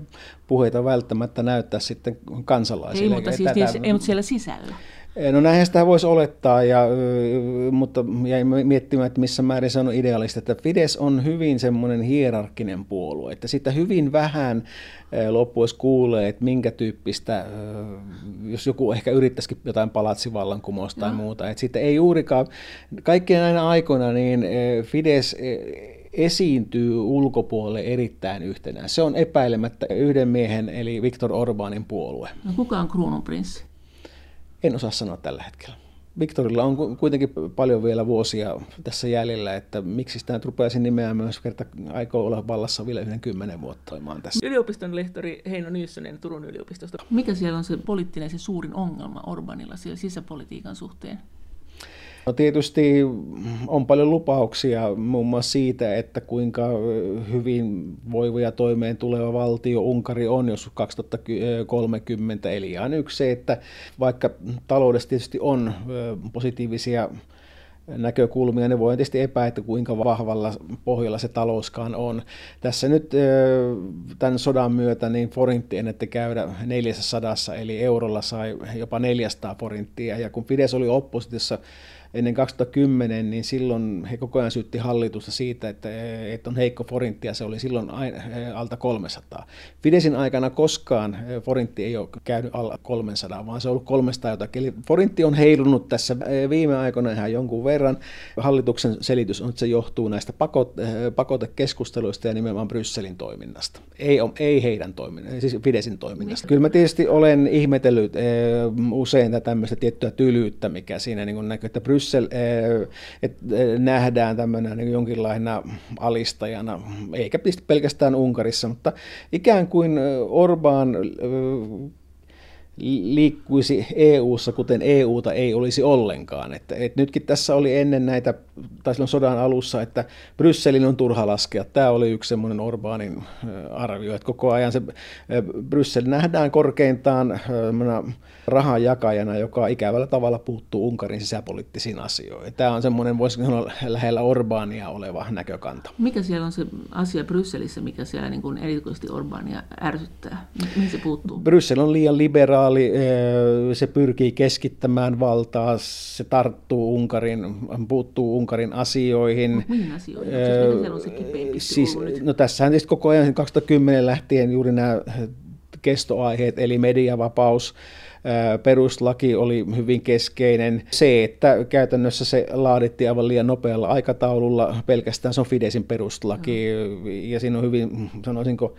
puheita välttämättä näyttää sitten kansalaisille. Ei, mutta, siis, Tätä... ei, mutta siellä sisällä. No näinhän sitä voisi olettaa, ja, mutta jäin miettimään, että missä määrin se on idealista, että Fides on hyvin semmoinen hierarkkinen puolue, että sitä hyvin vähän loppuisi kuulee, että minkä tyyppistä, jos joku ehkä yrittäisikin jotain palatsivallankumousta tai no. muuta, että sitten ei juurikaan, kaikkien näinä aikoina niin Fides esiintyy ulkopuolelle erittäin yhtenään. Se on epäilemättä yhden miehen, eli Viktor Orbanin puolue. No kuka on kruununprinssi? En osaa sanoa tällä hetkellä. Viktorilla on kuitenkin paljon vielä vuosia tässä jäljellä, että miksi sitä nyt rupeaisin siis nimeään myös kerta aikoo olla vallassa vielä yhden kymmenen vuotta toimaan tässä. Yliopiston lehtori Heino Nyyssönen Turun yliopistosta. Mikä siellä on se poliittinen se suurin ongelma Orbanilla siellä sisäpolitiikan suhteen? No tietysti on paljon lupauksia muun muassa siitä, että kuinka hyvin voiva ja toimeen tuleva valtio Unkari on, jos 2030. Eli ihan yksi se, että vaikka taloudessa tietysti on positiivisia näkökulmia, ne voi tietysti epää, että kuinka vahvalla pohjalla se talouskaan on. Tässä nyt tämän sodan myötä niin forintti ennätti käydä 400, eli eurolla sai jopa 400 forinttia, ja kun Fides oli oppositiossa ennen 2010, niin silloin he koko ajan syytti hallitusta siitä, että, että on heikko forintti ja se oli silloin alta 300. Fidesin aikana koskaan forintti ei ole käynyt alla 300, vaan se on ollut 300 jotakin. Eli forintti on heilunut tässä viime aikoina ihan jonkun verran. Hallituksen selitys on, että se johtuu näistä pakotekeskusteluista ja nimenomaan Brysselin toiminnasta. Ei, ei heidän toiminnasta, siis Fidesin toiminnasta. Kyllä mä tietysti olen ihmetellyt usein tämmöistä tiettyä tylyyttä, mikä siinä niin näkyy, että Bryssel Bryssel eh, että eh, nähdään tämmöinen niin jonkinlaina alistajana, eikä pelkästään Unkarissa, mutta ikään kuin eh, Orbán liikkuisi EU-ssa, kuten EUta ei olisi ollenkaan. Että, et nytkin tässä oli ennen näitä, tai silloin sodan alussa, että Brysselin on turha laskea. Tämä oli yksi semmoinen Orbaanin arvio, että koko ajan se Bryssel nähdään korkeintaan rahan jakajana, joka ikävällä tavalla puuttuu Unkarin sisäpoliittisiin asioihin. Tämä on semmoinen, voisiko sanoa, lähellä Orbaania oleva näkökanta. Mikä siellä on se asia Brysselissä, mikä siellä niin kuin erityisesti Orbania ärsyttää? Mihin se puuttuu? Bryssel on liian liberaali, se pyrkii keskittämään valtaa, se tarttuu Unkarin, puuttuu Unkarin asioihin. No, mihin asioihin? Siis, se siis, no tässähän tietysti koko ajan 2010 lähtien juuri nämä kestoaiheet, eli mediavapaus, peruslaki oli hyvin keskeinen. Se, että käytännössä se laadittiin aivan liian nopealla aikataululla, pelkästään se on Fidesin peruslaki, ja siinä on hyvin, sanoisinko,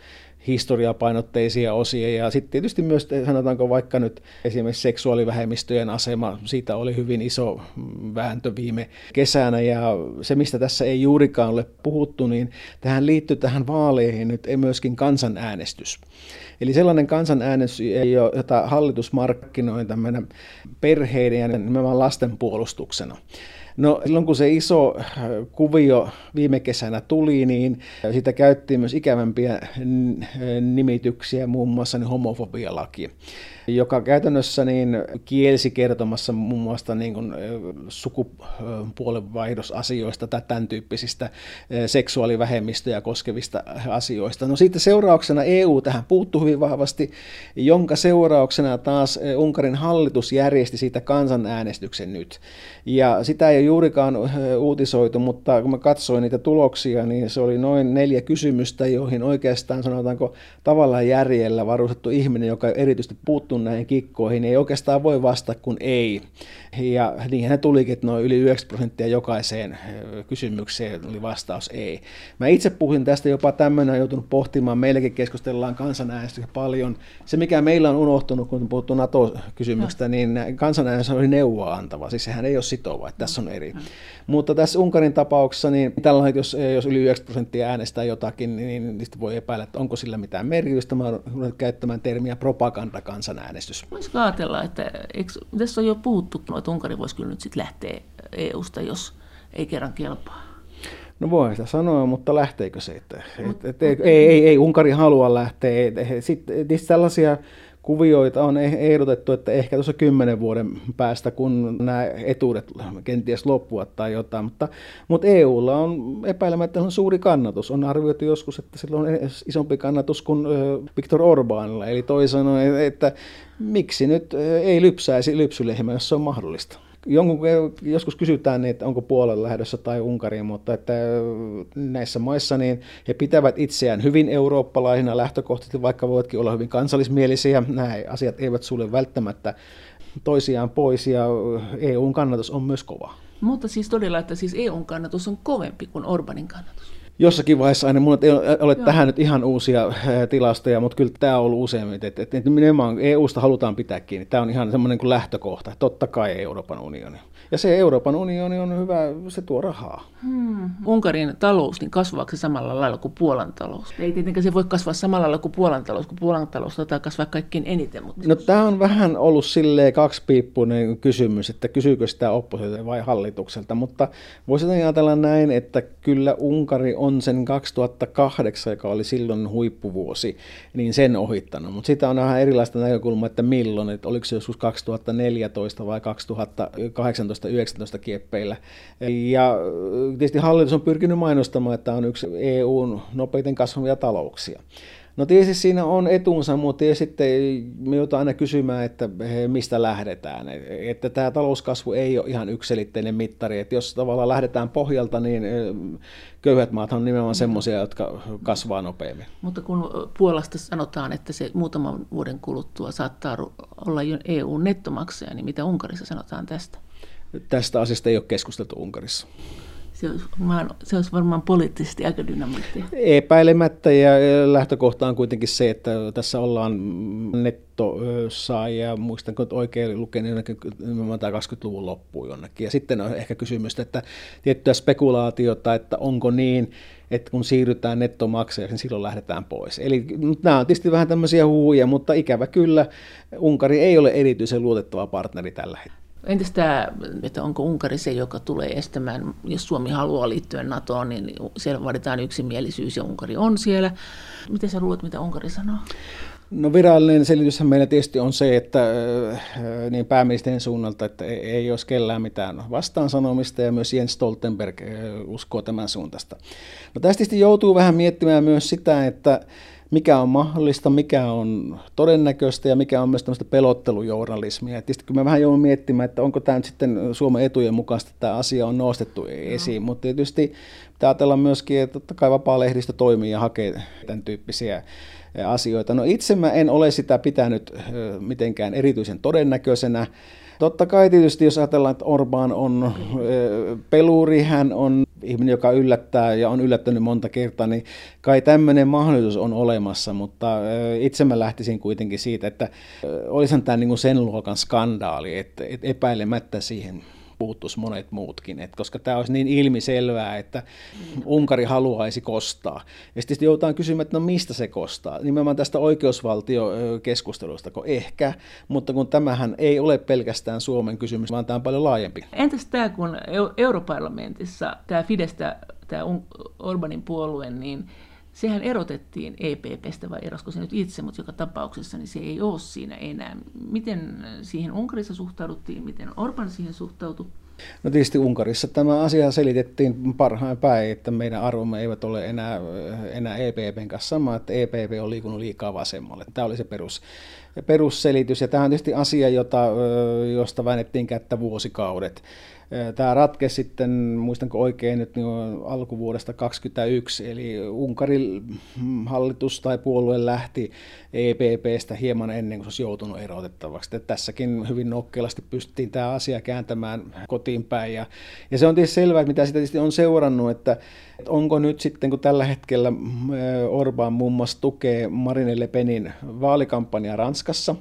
historiapainotteisia osia ja sitten tietysti myös sanotaanko vaikka nyt esimerkiksi seksuaalivähemmistöjen asema, siitä oli hyvin iso vääntö viime kesänä ja se mistä tässä ei juurikaan ole puhuttu, niin tähän liittyy tähän vaaleihin nyt myöskin kansanäänestys. Eli sellainen kansanäänestys, jota hallitus markkinoi tämmöinen perheiden ja nimenomaan lasten puolustuksena. No silloin kun se iso äh, kuvio viime kesänä tuli, niin sitä käyttiin myös ikävämpiä nimityksiä, muun muassa niin homofobialaki joka käytännössä niin kielsi kertomassa muun muassa niin sukupuolenvaihdosasioista tai tämän tyyppisistä seksuaalivähemmistöjä koskevista asioista. No siitä seurauksena EU tähän puuttuu hyvin vahvasti, jonka seurauksena taas Unkarin hallitus järjesti siitä kansanäänestyksen nyt. Ja sitä ei ole juurikaan uutisoitu, mutta kun mä katsoin niitä tuloksia, niin se oli noin neljä kysymystä, joihin oikeastaan sanotaanko tavallaan järjellä varustettu ihminen, joka erityisesti puuttuu näihin kikkoihin, ei oikeastaan voi vastata kuin ei. Ja niinhän tulikin, että noin yli 90 prosenttia jokaiseen kysymykseen oli vastaus ei. Mä itse puhuin tästä jopa tämmöinen, joutunut pohtimaan, meilläkin keskustellaan kansanäänestys paljon. Se, mikä meillä on unohtunut, kun puhuttu NATO-kysymyksestä, niin kansanäänestys oli neuvoa antava, siis sehän ei ole sitova, että tässä on eri. Mutta tässä Unkarin tapauksessa, niin tällä jos, jos yli 90 prosenttia äänestää jotakin, niin niistä voi epäillä, että onko sillä mitään merkitystä. Mä olen käyttämään termiä propagandakansanäänestys. Voisiko ajatella, että eikö, tässä on jo puhuttu, että Unkari voisi kyllä nyt sitten lähteä EU-sta, jos ei kerran kelpaa? No voi sitä sanoa, mutta lähteekö se? Että, Mut, et, et, ei, ei, ei Unkari halua lähteä. Sitten tällaisia kuvioita on eh- ehdotettu, että ehkä tuossa kymmenen vuoden päästä, kun nämä etuudet kenties loppuvat tai jotain, mutta, mutta EUlla on epäilemättä on suuri kannatus. On arvioitu joskus, että sillä on isompi kannatus kuin Viktor Orbanilla, eli toisin sanoen, että miksi nyt ei lypsäisi lypsylehmä, jos se on mahdollista jonkun, joskus kysytään, niin, että onko Puolan lähdössä tai Unkariin, mutta että näissä maissa niin he pitävät itseään hyvin eurooppalaisina lähtökohtaisesti, vaikka voivatkin olla hyvin kansallismielisiä. Nämä asiat eivät sulle välttämättä toisiaan pois ja EUn kannatus on myös kova. Mutta siis todella, että siis EUn kannatus on kovempi kuin Orbanin kannatus jossakin vaiheessa aina, mun ei ole Joo. tähän nyt ihan uusia tilastoja, mutta kyllä tämä on ollut useammin, että, että nimenomaan EU-sta halutaan pitää kiinni. Tämä on ihan semmoinen kuin lähtökohta, totta kai Euroopan unioni. Ja se Euroopan unioni on hyvä, se tuo rahaa. Hmm. Unkarin talous, niin kasvaako se samalla lailla kuin Puolan talous? Ei tietenkään se voi kasvaa samalla lailla kuin Puolan talous, kun Puolan talous taitaa kasvaa kaikkein eniten. Mutta... No tämä on vähän ollut silleen kaksipiippunen kysymys, että kysyykö sitä oppositiolta vai hallitukselta, mutta voisi ajatella näin, että kyllä Unkari on sen 2008, joka oli silloin huippuvuosi, niin sen ohittanut. Mutta sitä on vähän erilaista näkökulmaa, että milloin, että oliko se joskus 2014 vai 2018-2019 kieppeillä. Ja tietysti hallitus on pyrkinyt mainostamaan, että on yksi EUn nopeiten kasvavia talouksia. No tietysti siinä on etunsa, mutta sitten me joudutaan aina kysymään, että mistä lähdetään. Että tämä talouskasvu ei ole ihan yksilitteinen mittari. Että jos tavallaan lähdetään pohjalta, niin köyhät maat on nimenomaan semmoisia, jotka kasvaa nopeammin. Mutta kun Puolasta sanotaan, että se muutaman vuoden kuluttua saattaa olla jo EU-nettomaksaja, niin mitä Unkarissa sanotaan tästä? Tästä asiasta ei ole keskusteltu Unkarissa se olisi, varmaan, se olisi varmaan poliittisesti aika dynamiittia. Epäilemättä ja lähtökohta on kuitenkin se, että tässä ollaan nettosaajia, muistanko oikein luken nimenomaan tämä 20-luvun loppuun jonnekin. Ja sitten on ehkä kysymys, että tiettyä spekulaatiota, että onko niin, että kun siirrytään nettomaksajaksi, niin silloin lähdetään pois. Eli nämä on tietysti vähän tämmöisiä huuja, mutta ikävä kyllä Unkari ei ole erityisen luotettava partneri tällä hetkellä. Entäs tämä, että onko Unkari se, joka tulee estämään, jos Suomi haluaa liittyä NATOon, niin siellä vaaditaan yksimielisyys ja Unkari on siellä. Miten sä luulet, mitä Unkari sanoo? No virallinen selityshän meillä tietysti on se, että niin pääministerin suunnalta, että ei olisi kellään mitään vastaan sanomista ja myös Jens Stoltenberg uskoo tämän suuntaista. No tästä tietysti joutuu vähän miettimään myös sitä, että mikä on mahdollista, mikä on todennäköistä ja mikä on myös tämmöistä pelottelujournalismia. Et tietysti kun mä vähän joudun miettimään, että onko tämä nyt sitten Suomen etujen mukaista, että tämä asia on nostettu esiin, no. mutta tietysti pitää ajatella myöskin, että totta kai vapaa lehdistö toimii ja hakee tämän tyyppisiä asioita. No itse mä en ole sitä pitänyt mitenkään erityisen todennäköisenä. Totta kai tietysti, jos ajatellaan, että Orban on peluri, hän on ihminen, joka yllättää ja on yllättänyt monta kertaa, niin kai tämmöinen mahdollisuus on olemassa, mutta itse mä lähtisin kuitenkin siitä, että olisihan tämä niin sen luokan skandaali, että epäilemättä siihen puuttuisi monet muutkin, et koska tämä olisi niin ilmiselvää, että Unkari haluaisi kostaa. Ja sitten joudutaan kysymään, että no mistä se kostaa? Nimenomaan tästä oikeusvaltiokeskustelusta, kun ehkä, mutta kun tämähän ei ole pelkästään Suomen kysymys, vaan tämä on paljon laajempi. Entäs tämä, kun europarlamentissa tämä Fidestä, tämä Orbanin puolue, niin sehän erotettiin EPPstä, vai erosko se nyt itse, mutta joka tapauksessa niin se ei ole siinä enää. Miten siihen Unkarissa suhtauduttiin, miten Orban siihen suhtautui? No tietysti Unkarissa tämä asia selitettiin parhain päin, että meidän arvomme eivät ole enää, enää EPPn kanssa sama, että EPP on liikunut liikaa vasemmalle. Tämä oli se perus, perusselitys, ja tämä on tietysti asia, jota, josta väännettiin kättä vuosikaudet. Tämä ratkesi sitten, muistanko oikein nyt niin alkuvuodesta 2021, eli Unkarin hallitus tai puolue lähti EPPstä hieman ennen kuin se olisi joutunut erotettavaksi. Että tässäkin hyvin nokkelasti pystyttiin tämä asia kääntämään kotiin päin. Ja, ja se on tietysti selvää, mitä sitä tietysti on seurannut, että, onko nyt sitten, kun tällä hetkellä Orban muun muassa tukee Marine Le Penin vaalikampanjaa Ranskassa,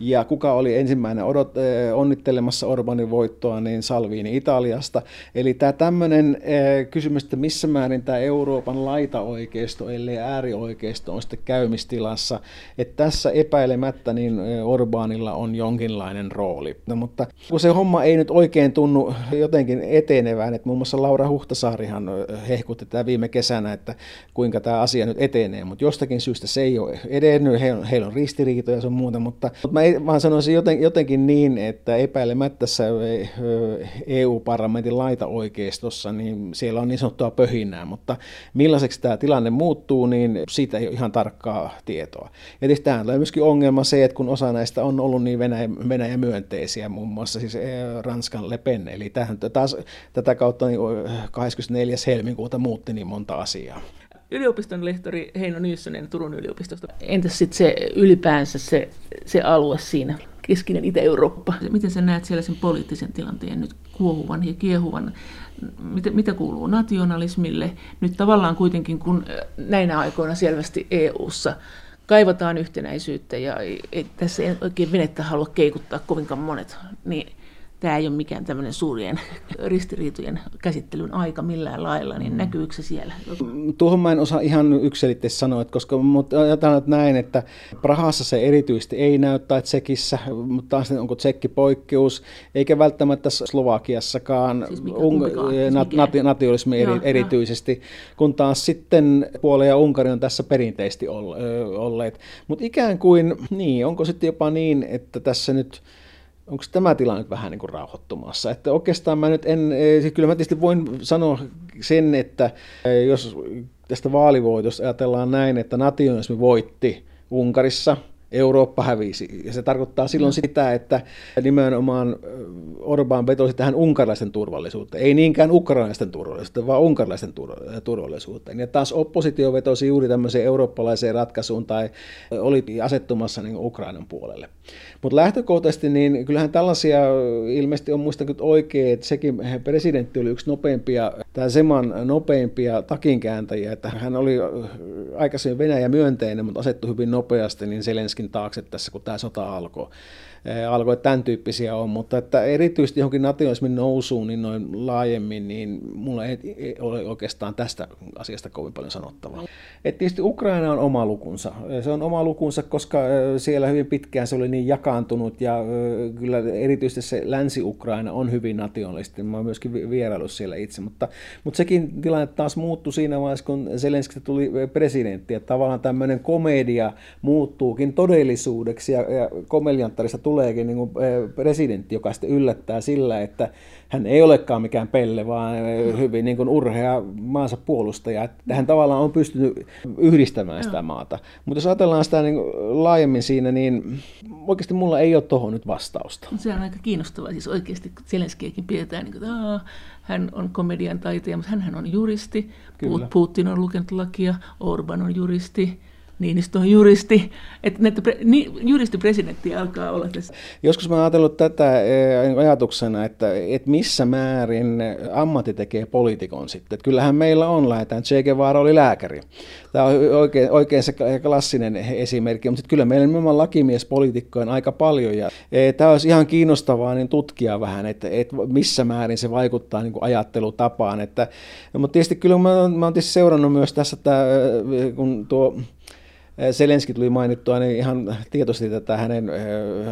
ja kuka oli ensimmäinen odot, onnittelemassa Orbanin voittoa, niin Salviini Italiasta. Eli tämä tämmöinen kysymys, että missä määrin tämä Euroopan laitaoikeisto, ellei äärioikeisto on sitten käymistilassa, että tässä epäilemättä niin Orbanilla on jonkinlainen rooli. No, mutta kun se homma ei nyt oikein tunnu jotenkin etenevään, että muun muassa Laura Huhtasaarihan hehkutti tätä viime kesänä, että kuinka tämä asia nyt etenee, mutta jostakin syystä se ei ole edennyt, heillä on, heillä on ristiriitoja ja muuta, mutta, mutta mä vaan sanoisin joten, jotenkin niin, että epäilemättä tässä EU-parlamentin laita-oikeistossa, niin siellä on niin sanottua pöhinää, mutta millaiseksi tämä tilanne muuttuu, niin siitä ei ole ihan tarkkaa tietoa. Ja tietysti tähän on myöskin ongelma se, että kun osa näistä on ollut niin Venäjä, Venäjä myönteisiä, muun muassa siis Ranskan Le Pen, eli tähän taas tätä kautta niin 24. helmikuuta muutti niin monta asiaa yliopiston lehtori Heino Nyyssönen Turun yliopistosta. Entäs sitten se ylipäänsä se, se alue siinä, keskinen Itä-Eurooppa? Miten sä näet siellä sen poliittisen tilanteen nyt kuohuvan ja kiehuvan? Mitä, mitä kuuluu nationalismille? Nyt tavallaan kuitenkin, kun näinä aikoina selvästi EU-ssa kaivataan yhtenäisyyttä ja ei, tässä ei oikein venettä halua keikuttaa kovinkaan monet, niin tämä ei ole mikään tämmöinen suurien ristiriitojen käsittelyn aika millään lailla, niin mm. näkyykö se siellä? Tuohon mä en osaa ihan yksilitteisesti sanoa, että koska mutta ajatellaan että näin, että Prahassa se erityisesti ei näyttää Tsekissä, mutta taas onko Tsekki poikkeus, eikä välttämättä Slovakiassakaan siis mikä, un- nat- nat- nationalismi eri, erityisesti, kun taas sitten Puola ja Unkari on tässä perinteisesti olleet. Mutta ikään kuin, niin, onko sitten jopa niin, että tässä nyt onko tämä tilanne nyt vähän niin kuin rauhoittumassa? Että oikeastaan mä nyt en, eh, siis kyllä mä tietysti voin sanoa sen, että eh, jos tästä vaalivoitosta ajatellaan näin, että nationalismi voitti Unkarissa – Eurooppa hävisi. Ja se tarkoittaa silloin sitä, että nimenomaan Orban vetosi tähän unkarilaisten turvallisuuteen. Ei niinkään ukrainalaisten turvallisuuteen, vaan unkarilaisten turvallisuuteen. Ja taas oppositio vetosi juuri tämmöiseen eurooppalaiseen ratkaisuun tai oli asettumassa niin Ukrainan puolelle. Mutta lähtökohtaisesti niin kyllähän tällaisia ilmeisesti on muistanut oikein, että sekin presidentti oli yksi nopeimpia, tämä Seman nopeimpia takinkääntäjiä, että hän oli aikaisemmin Venäjä myönteinen, mutta asettu hyvin nopeasti, niin Zelenskin taakse tässä, kun tämä sota alkoi alkoi, tämän tyyppisiä on, mutta että erityisesti johonkin nationalismin nousuun niin noin laajemmin, niin mulla ei ole oikeastaan tästä asiasta kovin paljon sanottavaa. Et tietysti Ukraina on oma lukunsa. Se on oma lukunsa, koska siellä hyvin pitkään se oli niin jakaantunut ja kyllä erityisesti se Länsi-Ukraina on hyvin nationalistinen. Mä oon myöskin vierailu siellä itse, mutta, mutta sekin tilanne taas muuttui siinä vaiheessa, kun Zelenskistä tuli presidentti, että tavallaan tämmöinen komedia muuttuukin todellisuudeksi ja, ja komelianttarista tuleekin niin kuin presidentti, joka sitten yllättää sillä, että hän ei olekaan mikään pelle, vaan hyvin niin kuin urhea maansa puolustaja. Että hän tavallaan on pystynyt yhdistämään sitä maata. Mutta jos ajatellaan sitä niin laajemmin siinä, niin oikeasti mulla ei ole tuohon nyt vastausta. Se on aika kiinnostavaa. Siis oikeasti Zelenskiäkin pidetään, niin kuin, että hän on komedian taiteja, mutta hän on juristi. Kyllä. Putin on lukenut lakia, Orban on juristi Niinistö on juristi, että näitä pre, ni, juristipresidentti alkaa olla tässä. Joskus mä oon ajatellut tätä eh, ajatuksena, että, että missä määrin ammatti tekee poliitikon sitten. Että kyllähän meillä on, lähetään, Che Guevara oli lääkäri. Tämä on oikein, oikein se klassinen esimerkki, mutta kyllä meillä nimenomaan lakimiespolitiikkoja on aika paljon. Ja eh, tämä olisi ihan kiinnostavaa niin tutkia vähän, että, että missä määrin se vaikuttaa niin kuin ajattelutapaan. Että, mutta tietysti kyllä mä, mä olen tietysti seurannut myös tässä, että eh, kun tuo Selenski tuli mainittua niin ihan tietoisesti tätä hänen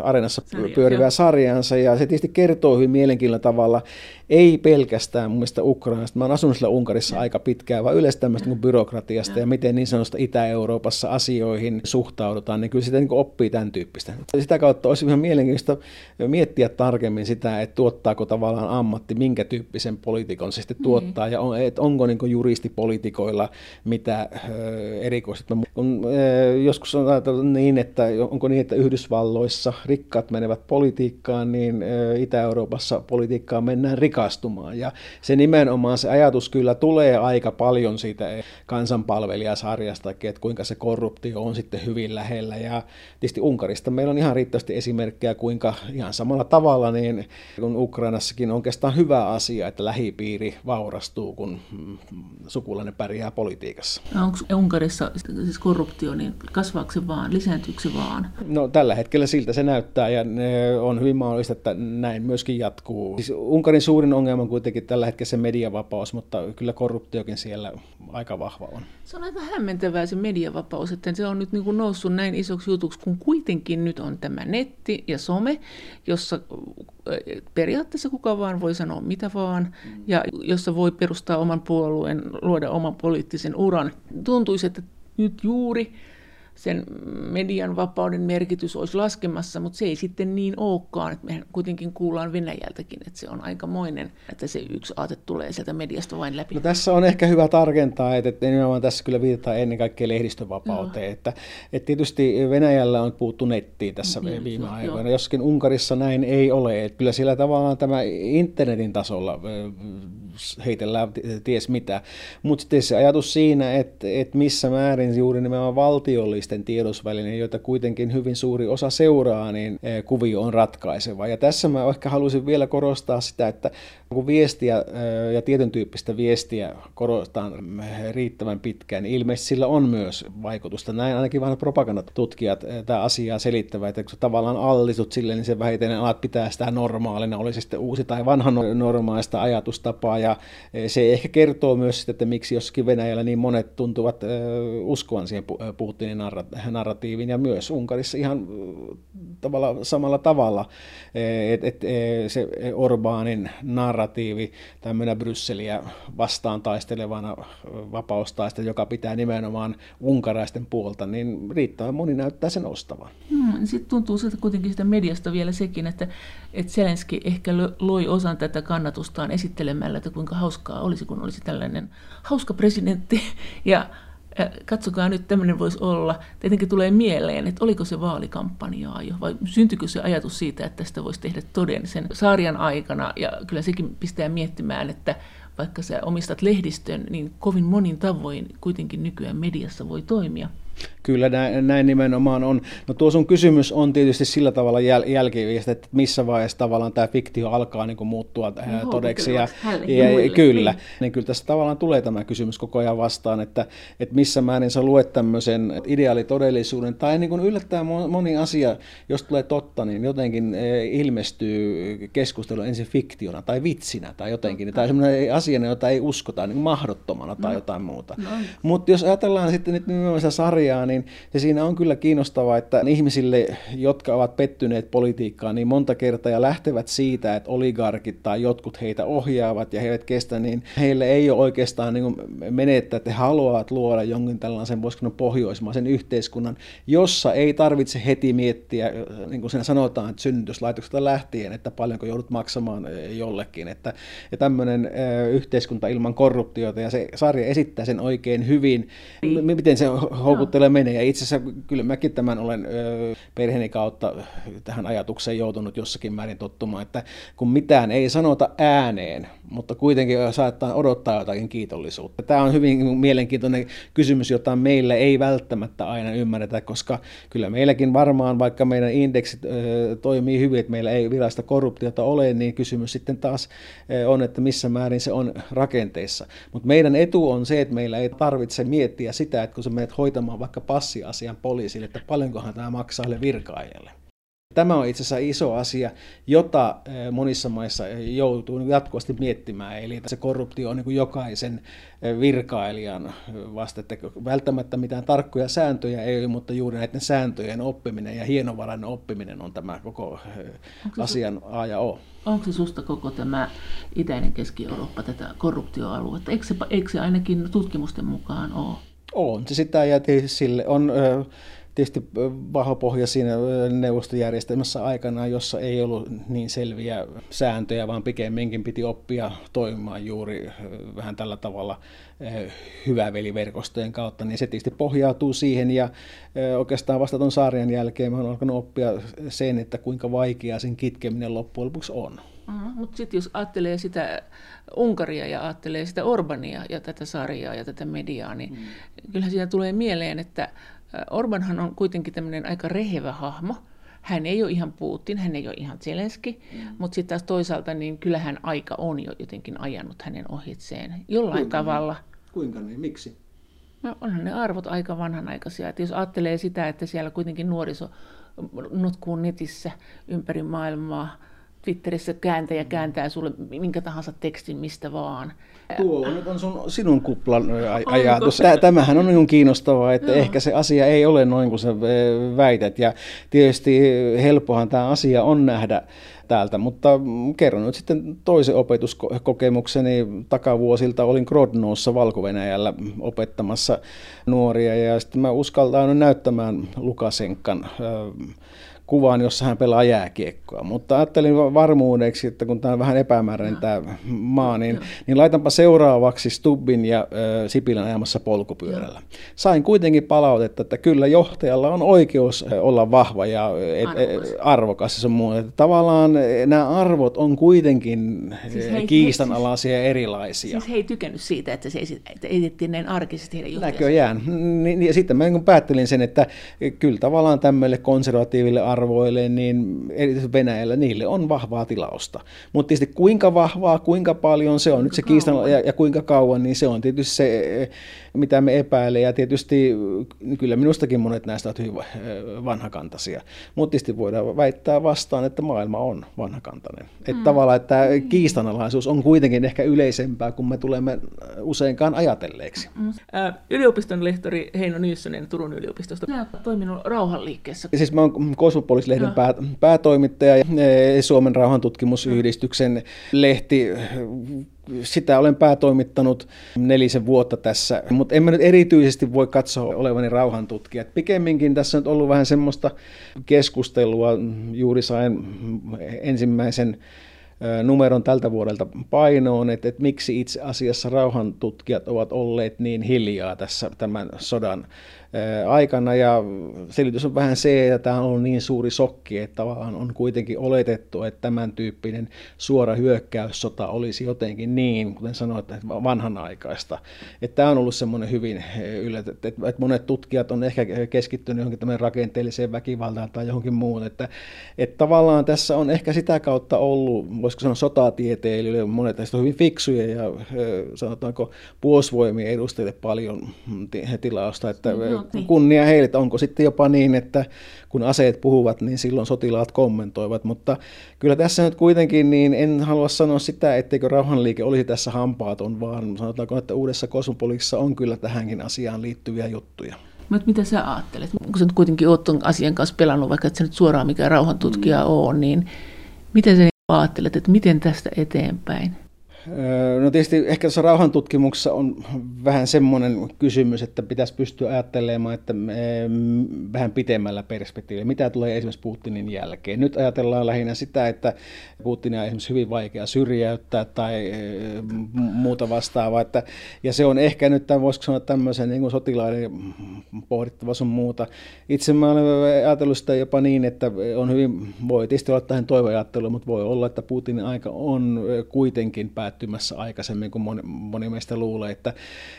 areenassa pyörivää sarjansa, ja se tietysti kertoo hyvin mielenkiintoisella tavalla ei pelkästään mun mielestä Ukrainasta. Mä oon asunut sillä Unkarissa aika pitkään, vaan yleensä tämmöistä niin byrokratiasta ja. ja miten niin sanotusta Itä-Euroopassa asioihin suhtaudutaan, niin kyllä sitä niin oppii tämän tyyppistä. Sitä kautta olisi ihan mielenkiintoista miettiä tarkemmin sitä, että tuottaako tavallaan ammatti, minkä tyyppisen poliitikon se sitten tuottaa, mm. ja on, että onko niin juristipolitikoilla mitä erikoista. Kun, joskus on ajatellut niin, että onko niin, että Yhdysvalloissa rikkaat menevät politiikkaan, niin Itä-Euroopassa politiikkaan mennään rikkaat rikastumaan. Ja se nimenomaan se ajatus kyllä tulee aika paljon siitä kansanpalvelijasarjasta, että kuinka se korruptio on sitten hyvin lähellä. Ja tietysti Unkarista meillä on ihan riittävästi esimerkkejä, kuinka ihan samalla tavalla, niin kun Ukrainassakin on oikeastaan hyvä asia, että lähipiiri vaurastuu, kun sukulainen pärjää politiikassa. No onko Unkarissa siis korruptio, niin kasvaako se vaan, lisääntyykö se vaan? No tällä hetkellä siltä se näyttää ja on hyvin mahdollista, että näin myöskin jatkuu. Siis Unkarin suurin suurin ongelma on kuitenkin tällä hetkellä se mediavapaus, mutta kyllä korruptiokin siellä aika vahva on. Se on aika hämmentävää se mediavapaus, että se on nyt niin kuin noussut näin isoksi jutuksi, kun kuitenkin nyt on tämä netti ja some, jossa äh, periaatteessa kuka vaan voi sanoa mitä vaan, mm. ja jossa voi perustaa oman puolueen, luoda oman poliittisen uran. Tuntuisi, että nyt juuri sen median vapauden merkitys olisi laskemassa, mutta se ei sitten niin olekaan. Että me kuitenkin kuullaan Venäjältäkin, että se on aikamoinen, että se yksi aate tulee sieltä mediasta vain läpi. No tässä on ehkä hyvä tarkentaa, että, että nimenomaan tässä kyllä viitataan ennen kaikkea lehdistövapauteen. Että, että tietysti Venäjällä on puuttu nettiin tässä niin, viime aikoina, joskin Unkarissa näin ei ole. Että kyllä sillä tavallaan tämä internetin tasolla heitellään ties mitä. Mutta sitten se ajatus siinä, että, että missä määrin juuri nimenomaan valtiollisten tiedotusvälineiden, joita kuitenkin hyvin suuri osa seuraa, niin eh, kuvio on ratkaiseva. Ja tässä mä ehkä haluaisin vielä korostaa sitä, että kun viestiä ja tietyn tyyppistä viestiä korostetaan riittävän pitkään, niin ilmeisesti sillä on myös vaikutusta. Näin ainakin vähän propagandatutkijat tämä asiaa selittävät, että kun tavallaan allistut sille, niin se vähitellen alat pitää sitä normaalina, oli se sitten uusi tai vanha normaalista ajatustapaa, ja se ehkä kertoo myös sitä, että miksi jossakin Venäjällä niin monet tuntuvat uskovan siihen Putinin narratiiviin ja myös Unkarissa ihan tavalla, samalla tavalla, että et, se Orbaanin narratiivi tämmöinen Brysseliä vastaan taistelevana vapaustaista, joka pitää nimenomaan unkaraisten puolta, niin riittävän moni näyttää sen ostavan. Hmm, Sitten tuntuu että kuitenkin sitä mediasta vielä sekin, että, että Zelenski ehkä loi osan tätä kannatustaan esittelemällä, että kuinka hauskaa olisi, kun olisi tällainen hauska presidentti. Ja katsokaa nyt, tämmöinen voisi olla. Tietenkin tulee mieleen, että oliko se vaalikampanjaa jo, vai syntyykö se ajatus siitä, että tästä voisi tehdä toden sen sarjan aikana. Ja kyllä sekin pistää miettimään, että vaikka sä omistat lehdistön, niin kovin monin tavoin kuitenkin nykyään mediassa voi toimia. Kyllä näin, näin nimenomaan on. No tuo sun kysymys on tietysti sillä tavalla jäl, jälkiviistä, että missä vaiheessa tavallaan tämä fiktio alkaa niin kuin muuttua no, todeksi. Ja, ja, ja, kyllä, niin. niin kyllä tässä tavallaan tulee tämä kysymys koko ajan vastaan, että, että missä määrin sä luet tämmöisen ideaalitodellisuuden, tai niin kuin yllättäen moni asia, jos tulee totta, niin jotenkin ilmestyy keskustelu ensin fiktiona tai vitsinä tai jotenkin, tai semmoinen asia, jota ei uskota niin mahdottomana tai no. jotain muuta. No. Mutta jos ajatellaan sitten nyt nimenomaan sarjaa, niin se siinä on kyllä kiinnostavaa, että ihmisille, jotka ovat pettyneet politiikkaan niin monta kertaa ja lähtevät siitä, että oligarkit tai jotkut heitä ohjaavat ja he eivät kestä, niin heille ei ole oikeastaan niin menettää, että he haluavat luoda jonkin tällaisen, voisiko sanoa pohjoismaisen yhteiskunnan, jossa ei tarvitse heti miettiä, niin kuin siinä sanotaan, että synnytyslaitoksesta lähtien, että paljonko joudut maksamaan jollekin, että ja tämmöinen yhteiskunta ilman korruptiota ja se sarja esittää sen oikein hyvin, miten se houkuttelee menee. Ja itse asiassa kyllä mäkin tämän olen perheeni kautta tähän ajatukseen joutunut jossakin määrin tottumaan, että kun mitään ei sanota ääneen, mutta kuitenkin saattaa odottaa jotakin kiitollisuutta. Tämä on hyvin mielenkiintoinen kysymys, jota meillä ei välttämättä aina ymmärretä, koska kyllä meilläkin varmaan, vaikka meidän indeksit toimii hyvin, että meillä ei virallista korruptiota ole, niin kysymys sitten taas on, että missä määrin se on rakenteissa. Mutta meidän etu on se, että meillä ei tarvitse miettiä sitä, että kun sä menet hoitamaan vaikka passiasian poliisille, että paljonkohan tämä maksaa virkailijalle. Tämä on itse asiassa iso asia, jota eh, monissa maissa joutuu jatkuvasti miettimään. Eli se korruptio on niin jokaisen eh, virkailijan vasta, että välttämättä mitään tarkkoja sääntöjä ei ole, mutta juuri näiden sääntöjen oppiminen ja hienovarainen oppiminen on tämä koko eh, onko asian A ja O. Onko se susta koko tämä itäinen Keski-Eurooppa tätä korruptioaluetta? Eikö se, eikö se ainakin tutkimusten mukaan ole? On. Se sitä ja sille. On tietysti vahva pohja siinä neuvostojärjestelmässä aikana, jossa ei ollut niin selviä sääntöjä, vaan pikemminkin piti oppia toimimaan juuri vähän tällä tavalla hyväveliverkostojen kautta, niin se tietysti pohjautuu siihen ja oikeastaan vasta tuon saarien jälkeen olen alkanut oppia sen, että kuinka vaikeaa sen kitkeminen loppujen lopuksi on. Mm, mutta sitten jos ajattelee sitä Unkaria ja ajattelee sitä Orbania ja tätä sarjaa ja tätä mediaa, niin mm. kyllähän siinä tulee mieleen, että Orbanhan on kuitenkin tämmöinen aika rehevä hahmo. Hän ei ole ihan Putin, hän ei ole ihan Zelenski, mm. mutta sitten taas toisaalta niin kyllähän aika on jo jotenkin ajanut hänen ohitseen jollain Kuinka niin? tavalla. Niin? Kuinka niin? Miksi? No onhan ne arvot aika vanhanaikaisia. Et jos ajattelee sitä, että siellä kuitenkin nuoriso nutkuu netissä ympäri maailmaa, Twitterissä kääntäjä kääntää sulle minkä tahansa tekstin mistä vaan. Tuo nyt on sun, sinun kuplan ajatus. Tämähän on niin kiinnostavaa, että Joo. ehkä se asia ei ole noin kuin sä väität. Ja tietysti helppohan tämä asia on nähdä täältä, mutta kerron nyt sitten toisen opetuskokemukseni takavuosilta. Olin Grodnoussa valko opettamassa nuoria ja sitten mä uskaltaan näyttämään Lukasenkan kuvan, jossa hän pelaa jääkiekkoa. Mutta ajattelin varmuudeksi, että kun tämä on vähän epämääräinen tämä maa, niin, niin laitanpa seuraavaksi Stubbin ja äh, Sipilän ajamassa polkupyörällä. Sain kuitenkin palautetta, että kyllä johtajalla on oikeus olla vahva ja et, arvokas. arvokas ja muu. Että tavallaan nämä arvot on kuitenkin siis hei, kiistanalaisia ja erilaisia. Siis he ei tykännyt siitä, että se esitettiin näin arkisesti heidän johtajansa. Näköjään. Niin, ja sitten mä niin päättelin sen, että kyllä tavallaan tämmöille konservatiiville arvoille, niin erityisesti Venäjällä niille on vahvaa tilausta. Mutta tietysti kuinka vahvaa, kuinka paljon se on nyt se kiistan ja, ja kuinka kauan, niin se on tietysti se, mitä me epäilee. Ja tietysti kyllä minustakin monet näistä ovat hyvin vanhakantaisia. Mutta tietysti voidaan väittää vastaan, että maailma on vanhakantainen. Että mm. tavallaan, että kiistanalaisuus on kuitenkin ehkä yleisempää, kuin me tulemme useinkaan ajatelleeksi. Mm. yliopiston lehtori Heino Nyyssönen Turun yliopistosta. Minä olen toiminut rauhanliikkeessä. Siis mä olen Kosmopolis-lehden pää, päätoimittaja ja e, Suomen rauhantutkimusyhdistyksen lehti sitä olen päätoimittanut nelisen vuotta tässä, mutta en mä nyt erityisesti voi katsoa olevani rauhantutkija. Pikemminkin tässä on ollut vähän semmoista keskustelua, juuri sain ensimmäisen numeron tältä vuodelta painoon, että, että miksi itse asiassa rauhantutkijat ovat olleet niin hiljaa tässä tämän sodan aikana ja selitys on vähän se, että tämä on ollut niin suuri sokki, että tavallaan on kuitenkin oletettu, että tämän tyyppinen suora hyökkäyssota olisi jotenkin niin, kuten sanoit, vanhanaikaista. Että tämä on ollut semmoinen hyvin yllätetty, että monet tutkijat on ehkä keskittynyt johonkin tämmöinen rakenteelliseen väkivaltaan tai johonkin muuhun, että, että tavallaan tässä on ehkä sitä kautta ollut, voisiko sanoa sotatieteilijöille, monet näistä on hyvin fiksuja ja sanotaanko puolustusvoimien edustajille paljon tilausta, että niin. kunnia heille, että onko sitten jopa niin, että kun aseet puhuvat, niin silloin sotilaat kommentoivat, mutta kyllä tässä nyt kuitenkin, niin en halua sanoa sitä, etteikö rauhanliike olisi tässä hampaaton, vaan sanotaanko, että uudessa kosmopolissa on kyllä tähänkin asiaan liittyviä juttuja. Mutta mitä sä ajattelet? Kun sä nyt kuitenkin oot tuon asian kanssa pelannut, vaikka et sä nyt suoraan mikään rauhantutkija mm. ole, niin miten sä ajattelet, että miten tästä eteenpäin? No tietysti ehkä tuossa rauhantutkimuksessa on vähän semmoinen kysymys, että pitäisi pystyä ajattelemaan, että vähän pitemmällä perspektiivillä, mitä tulee esimerkiksi Putinin jälkeen. Nyt ajatellaan lähinnä sitä, että Putinia on esimerkiksi hyvin vaikea syrjäyttää tai muuta vastaavaa, että, ja se on ehkä nyt, tämän, voisiko sanoa tämmöisen niin sotilaiden pohdittava sun muuta. Itse mä olen ajatellut sitä jopa niin, että on hyvin, voi tietysti olla tähän toiveajatteluun, mutta voi olla, että Putinin aika on kuitenkin päättymässä aikaisemmin kuin moni, moni meistä luulee, että,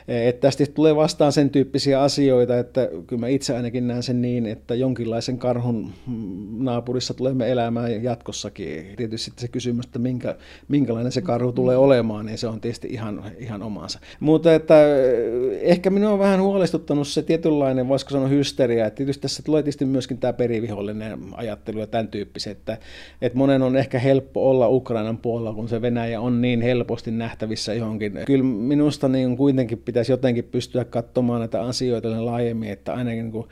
että tästä tulee vastaan sen tyyppisiä asioita, että kyllä mä itse ainakin näen sen niin, että jonkinlaisen karhun naapurissa tulemme elämään jatkossakin. Tietysti se kysymys, että minkä, minkälainen se karhu tulee olemaan, niin se on tietysti ihan, ihan omansa. Mutta että ehkä minua on vähän huolestuttanut se tietynlainen, voisiko sanoa hysteria, että tietysti tässä tulee tietysti myöskin tämä perivihollinen ajattelu ja tämän tyyppiset, että, että monen on ehkä helppo olla Ukrainan puolella, kun se Venäjä on niin helposti nähtävissä johonkin. Kyllä minusta niin kuitenkin pitäisi jotenkin pystyä katsomaan näitä asioita laajemmin, että ainakin niin kuin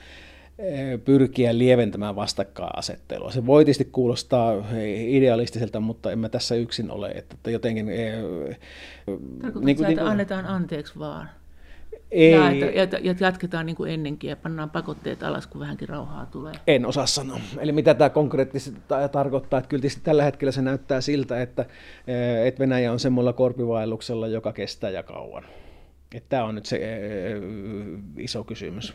eh, pyrkiä lieventämään vastakkainasettelua. Se voi tietysti kuulostaa idealistiselta, mutta en mä tässä yksin ole. Että jotenkin, eh, Tarkoitatko niin kuin, että annetaan anteeksi vaan? Ei. Ja, että, ja, jatketaan niin kuin ennenkin ja pannaan pakotteet alas, kun vähänkin rauhaa tulee. En osaa sanoa. Eli mitä tämä konkreettisesti tarkoittaa, että kyllä tällä hetkellä se näyttää siltä, että, eh, että Venäjä on semmoilla korpivaelluksella, joka kestää ja kauan. Että tämä on nyt se eh, iso kysymys.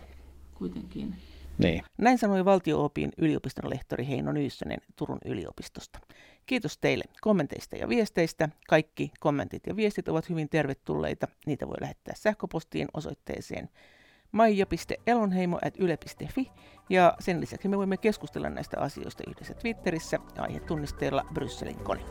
Kuitenkin. Niin. Näin sanoi valtio-opin yliopiston lehtori Heino Nyyssönen Turun yliopistosta. Kiitos teille kommenteista ja viesteistä. Kaikki kommentit ja viestit ovat hyvin tervetulleita. Niitä voi lähettää sähköpostiin osoitteeseen maija.elonheimo.yle.fi ja sen lisäksi me voimme keskustella näistä asioista yhdessä Twitterissä aihetunnisteella Brysselin kone.